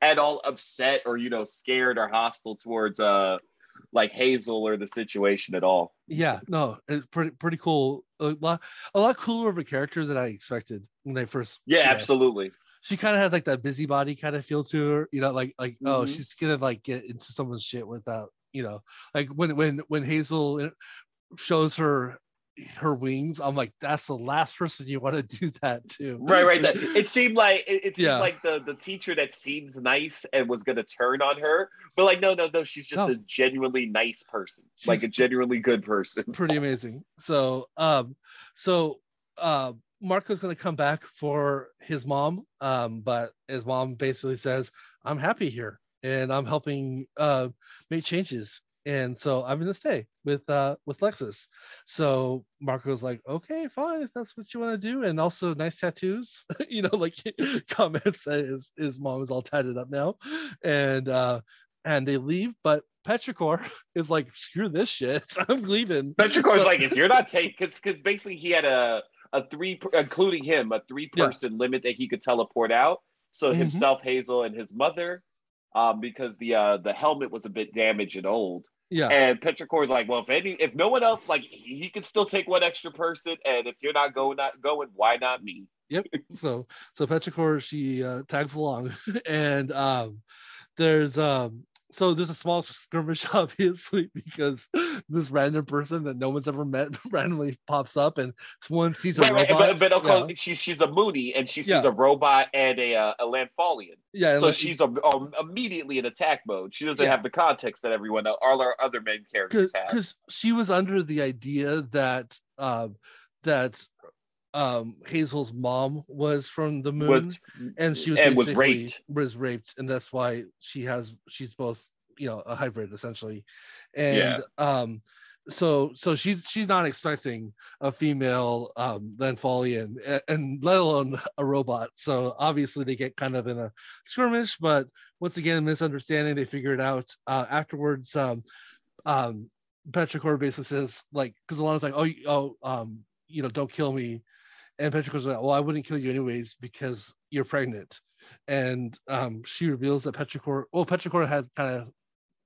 [SPEAKER 2] at all upset or you know scared or hostile towards uh like Hazel or the situation at all.
[SPEAKER 1] yeah no it's pretty pretty cool a lot a lot cooler of a character than i expected when i first
[SPEAKER 2] Yeah,
[SPEAKER 1] Yeah.
[SPEAKER 2] absolutely.
[SPEAKER 1] She kind of has like that busybody kind of feel to her you know like like oh
[SPEAKER 2] Mhm.
[SPEAKER 1] she's gonna like get into someone's shit without you know like when when when hazel uh, shows her her wings i'm like that's the last person you want to do that to
[SPEAKER 2] Right, right. That, it seemed like it, it seemed
[SPEAKER 1] Yeah.
[SPEAKER 2] like the the teacher that seems nice and was gonna turn on her, but like no, no, no. She's just
[SPEAKER 1] No.
[SPEAKER 2] a genuinely nice person, like a genuinely good person.
[SPEAKER 1] pretty amazing. So, um, so uh, Marco's going to come back for his mom, um, but his mom basically says, "I'm happy here and I'm helping uh, make changes." And so I'm gonna stay with uh with Lexus. So Marco's like, okay, fine, if that's what you want to do. And also nice tattoos, you know, like comments that his, his mom is all tatted up now. And uh and they leave, but Petrichor is like, screw this shit. I'm leaving.
[SPEAKER 2] Petrichor's
[SPEAKER 1] So-
[SPEAKER 2] like, if you're not taking, because because basically he had a a three, including him, a three person limit that he could teleport out. So
[SPEAKER 1] Mhm.
[SPEAKER 2] himself, Hazel, and his mother, um, because the uh the helmet was a bit damaged and old.
[SPEAKER 1] Yeah.
[SPEAKER 2] And Petrichor's like, well, if any, if no one else, like he, could still take one extra person, and if you're not going, not going, why not me?
[SPEAKER 1] yep. So so Petrichor she uh, tags along, and um, there's um so there's a small skirmish obviously because this random person that no one's ever met randomly pops up and one sees a right, robot.
[SPEAKER 2] Right, but, but yeah. she's she's a Moonie and she sees yeah. a robot and a uh, a Landfallian. Yeah, so like, she's a, um, immediately in attack mode. She doesn't yeah. have the context that everyone all our other main characters
[SPEAKER 1] have. Because she was under the idea that um, that um Hazel's mom was from the moon was, and she was and was raped. was raped and that's why she has she's both you know a hybrid essentially. And yeah. um so so she's she's not expecting a female um Landfallian and, and let alone a robot. So obviously they get kind of in a skirmish but once again misunderstanding they figure it out uh afterwards um um Petrichor basically says like because Alana's like oh oh um you know don't kill me and Petrichor's like, well, I wouldn't kill you anyways because you're pregnant. And um, she reveals that Petrichor, well, Petrichor had kind of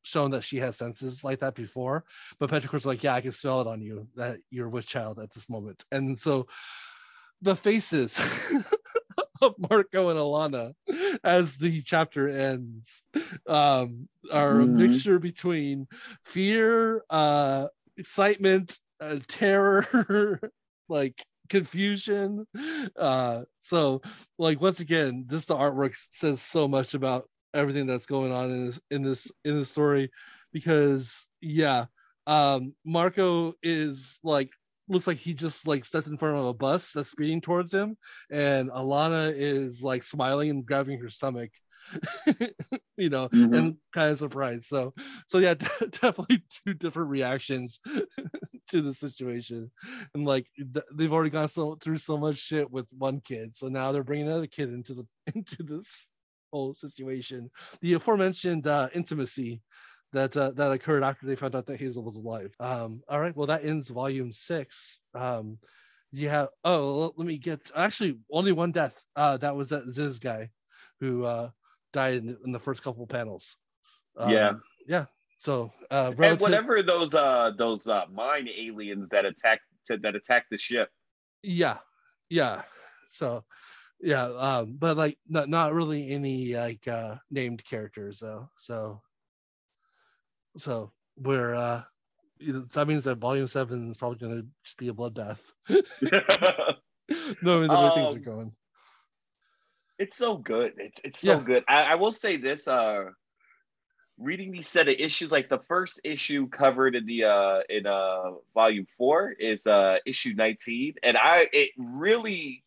[SPEAKER 1] shown that she has senses like that before, but Petrichor's like, yeah, I can smell it on you that you're with child at this moment. And so the faces of Marco and Alana as the chapter ends um, are mm-hmm. a mixture between fear, uh, excitement, uh, terror, like confusion. Uh, so like once again, this the artwork says so much about everything that's going on in this in this in the story because yeah, um, Marco is like looks like he just like stepped in front of a bus that's speeding towards him, and Alana is like smiling and grabbing her stomach, you know, mm-hmm. and kind of surprised. So, so yeah, definitely two different reactions to the situation, and like they've already gone so through so much shit with one kid, so now they're bringing another kid into the into this whole situation. The aforementioned uh, intimacy that uh, that occurred after they found out that Hazel was alive. Um, all right, well that ends volume six. Um, you have oh let me get actually only one death. Uh, that was that Ziz guy who uh, died in the, in the first couple panels.
[SPEAKER 2] Um, yeah,
[SPEAKER 1] yeah. So uh,
[SPEAKER 2] relative... and whatever those uh those uh mine aliens that attacked that attack the ship.
[SPEAKER 1] Yeah, yeah. So yeah, um, but like not not really any like uh named characters though. So so we're uh you that means that volume seven is probably gonna just be a bloodbath. Knowing the way um, things are um, going.
[SPEAKER 2] It's so good. It's it's so yeah. good. I, I will say this, uh reading these set of issues, like the first issue covered in the uh in uh volume four is uh issue 19. And I it really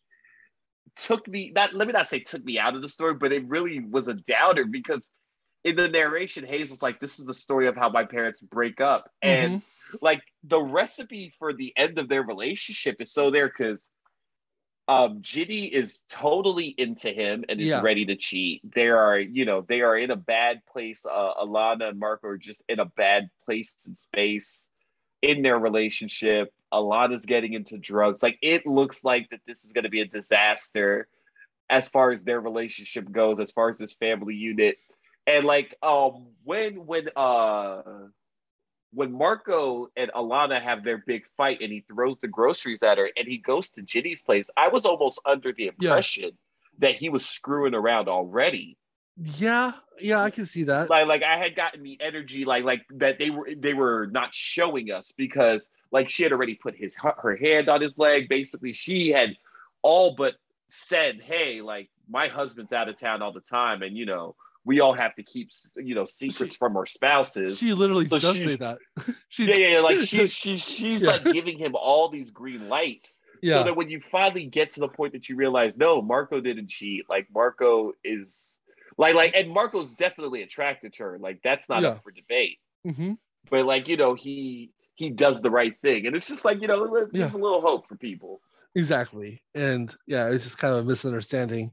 [SPEAKER 2] took me not let me not say took me out of the story, but it really was a doubter because in the narration, Hazel's like, "This is the story of how my parents break up," and mm-hmm. like the recipe for the end of their relationship is so there because um, Ginny is totally into him and is yeah. ready to cheat. They are, you know, they are in a bad place. Uh, Alana and Marco are just in a bad place in space in their relationship. Alana's getting into drugs. Like it looks like that this is going to be a disaster as far as their relationship goes, as far as this family unit and like um when when uh when Marco and Alana have their big fight and he throws the groceries at her and he goes to Ginny's place, I was almost under the impression yeah. that he was screwing around already.
[SPEAKER 1] Yeah, yeah, I can see that.
[SPEAKER 2] Like, like I had gotten the energy, like, like that they were they were not showing us because, like, she had already put his her hand on his leg. Basically, she had all but said, "Hey, like, my husband's out of town all the time, and you know, we all have to keep you know secrets she, from our spouses.
[SPEAKER 1] She literally so does say that.
[SPEAKER 2] yeah, yeah, like she's she's she's yeah. like giving him all these green lights. Yeah. So that when you finally get to the point that you realize, no, Marco didn't cheat. Like Marco is like like and Marco's definitely attracted to her. Like that's not yeah. up for debate. Mm-hmm. But like, you know, he he does the right thing. And it's just like, you know, there's yeah. a little hope for people.
[SPEAKER 1] Exactly. And yeah, it's just kind of a misunderstanding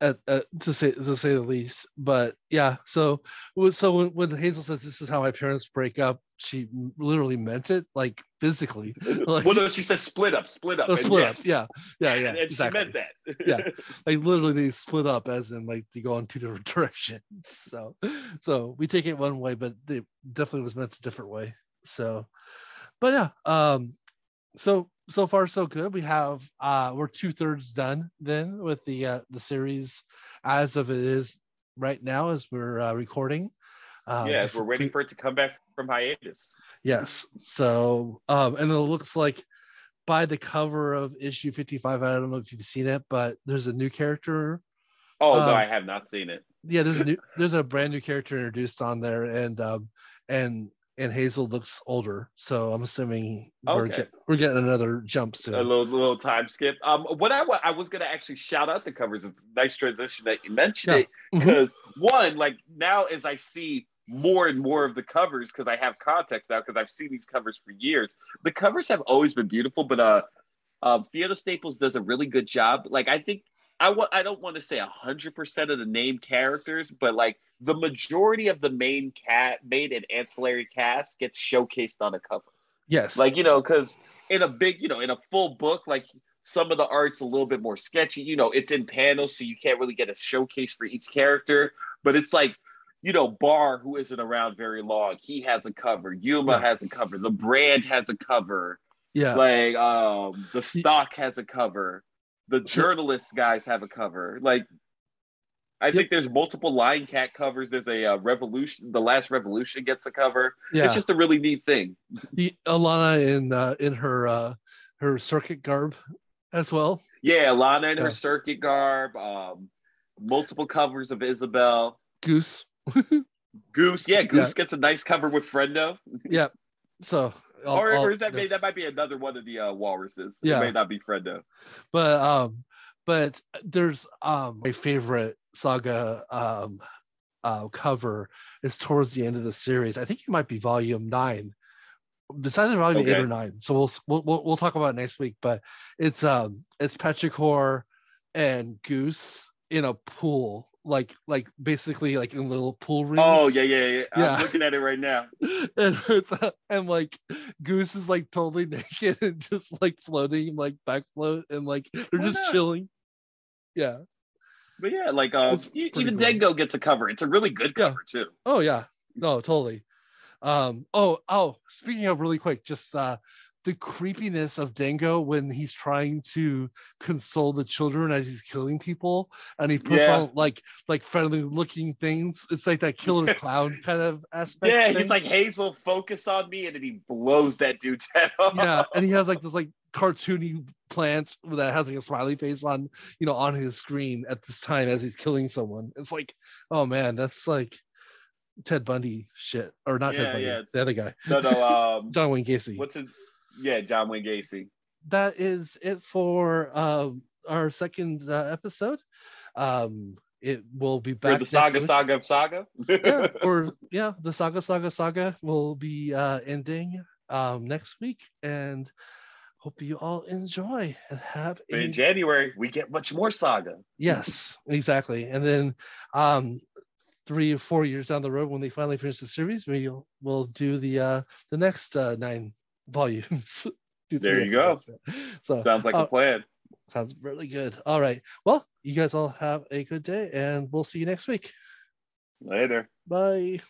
[SPEAKER 1] at, at, to say to say the least. But yeah, so so when, when Hazel says this is how my parents break up, she literally meant it, like physically. Like,
[SPEAKER 2] well, no, she says split up, split up,
[SPEAKER 1] oh, split up. Yeah, yeah, yeah.
[SPEAKER 2] And exactly. she meant that.
[SPEAKER 1] yeah, like literally they split up, as in like they go in two different directions. So, so we take it one way, but they definitely was meant a different way. So, but yeah, um, so so far so good. We have uh we're two thirds done then with the uh the series as of it is right now as we're uh, recording.
[SPEAKER 2] Um, yes, we're waiting for it to come back from hiatus.
[SPEAKER 1] Yes. So um and it looks like by the cover of issue 55, I don't know if you've seen it, but there's a new character.
[SPEAKER 2] Oh um, no, I have not seen it.
[SPEAKER 1] Yeah, there's a new there's a brand new character introduced on there and um and and Hazel looks older, so I'm assuming okay. we're get, we're getting another jump soon.
[SPEAKER 2] A little little time skip. Um, what I I was gonna actually shout out the covers. It's a nice transition that you mentioned yeah. it because mm-hmm. one, like now as I see more and more of the covers because I have context now because I've seen these covers for years. The covers have always been beautiful, but uh, uh Fiona Staples does a really good job. Like I think I w- I don't want to say hundred percent of the name characters, but like the majority of the main cat main and ancillary cast gets showcased on a cover.
[SPEAKER 1] Yes,
[SPEAKER 2] like you know, because in a big, you know, in a full book, like some of the art's a little bit more sketchy. You know, it's in panels, so you can't really get a showcase for each character. But it's like, you know, Barr, who isn't around very long, he has a cover. Yuma yeah. has a cover. The brand has a cover.
[SPEAKER 1] Yeah,
[SPEAKER 2] like um, the Stalk has a cover the journalists guys have a cover. Like, I yep. think there's multiple Lying Cat covers. There's a uh, Revolution. The Last Revolution gets a cover. Yeah. It's just a really neat thing.
[SPEAKER 1] The Alana in uh, in her uh, her circuit garb as well.
[SPEAKER 2] Yeah, Alana in yeah. her circuit garb. Um, multiple covers of Izabel.
[SPEAKER 1] Ghüs.
[SPEAKER 2] Ghüs. Yeah, Ghüs yeah. gets a nice cover with Friendo.
[SPEAKER 1] yeah. So
[SPEAKER 2] I'll, or, I'll, or is that may, that might be another one of the uh, walruses? Yeah, it may not be Friendo.
[SPEAKER 1] But um, but there's um my favorite saga um uh cover is towards the end of the series. I think it might be volume nine. It's either volume okay. eight or nine. So we'll, we'll we'll talk about it next week. But it's um it's Petrichor and Ghüs in a pool like like basically like in little pool rooms.
[SPEAKER 2] Oh yeah, yeah, yeah. yeah. I'm looking at it right now.
[SPEAKER 1] and and like Ghüs is like totally naked and just like floating, like back float, and like they're Why just not? chilling. Yeah.
[SPEAKER 2] But yeah, like uh, even cool. Dango gets a cover. It's a really good cover
[SPEAKER 1] yeah.
[SPEAKER 2] too.
[SPEAKER 1] Oh yeah, no, totally. Um. Oh, oh. Speaking of really quick, just uh, the creepiness of Dango when he's trying to console the children as he's killing people, and he puts yeah. on like like friendly looking things. It's like that killer clown kind of aspect.
[SPEAKER 2] Yeah, thing. he's like Hazel, focus on me, and then he blows that dude's head off.
[SPEAKER 1] Yeah, and he has like this like cartoony plant that has like a smiley face on you know on his screen at this time as he's killing someone. It's like, oh man, that's like Ted Bundy shit, or not yeah, Ted Bundy, yeah. the other guy.
[SPEAKER 2] No, no, um,
[SPEAKER 1] John Wayne Gacy.
[SPEAKER 2] What's his? Yeah, John Wayne Gacy.
[SPEAKER 1] That is it for um, our second uh, episode. Um, it will be back.
[SPEAKER 2] For the saga, saga of saga.
[SPEAKER 1] yeah, for yeah, the saga, saga, saga will be uh, ending um, next week, and hope you all enjoy and have.
[SPEAKER 2] A... In January, we get much more saga.
[SPEAKER 1] Yes, exactly, and then um, three or four years down the road, when they finally finish the series, maybe we'll, we'll do the uh, the next uh, nine volumes.
[SPEAKER 2] there you go. So sounds like uh, a plan.
[SPEAKER 1] Sounds really good. All right. Well, you guys all have a good day, and we'll see you next week.
[SPEAKER 2] Later.
[SPEAKER 1] Bye.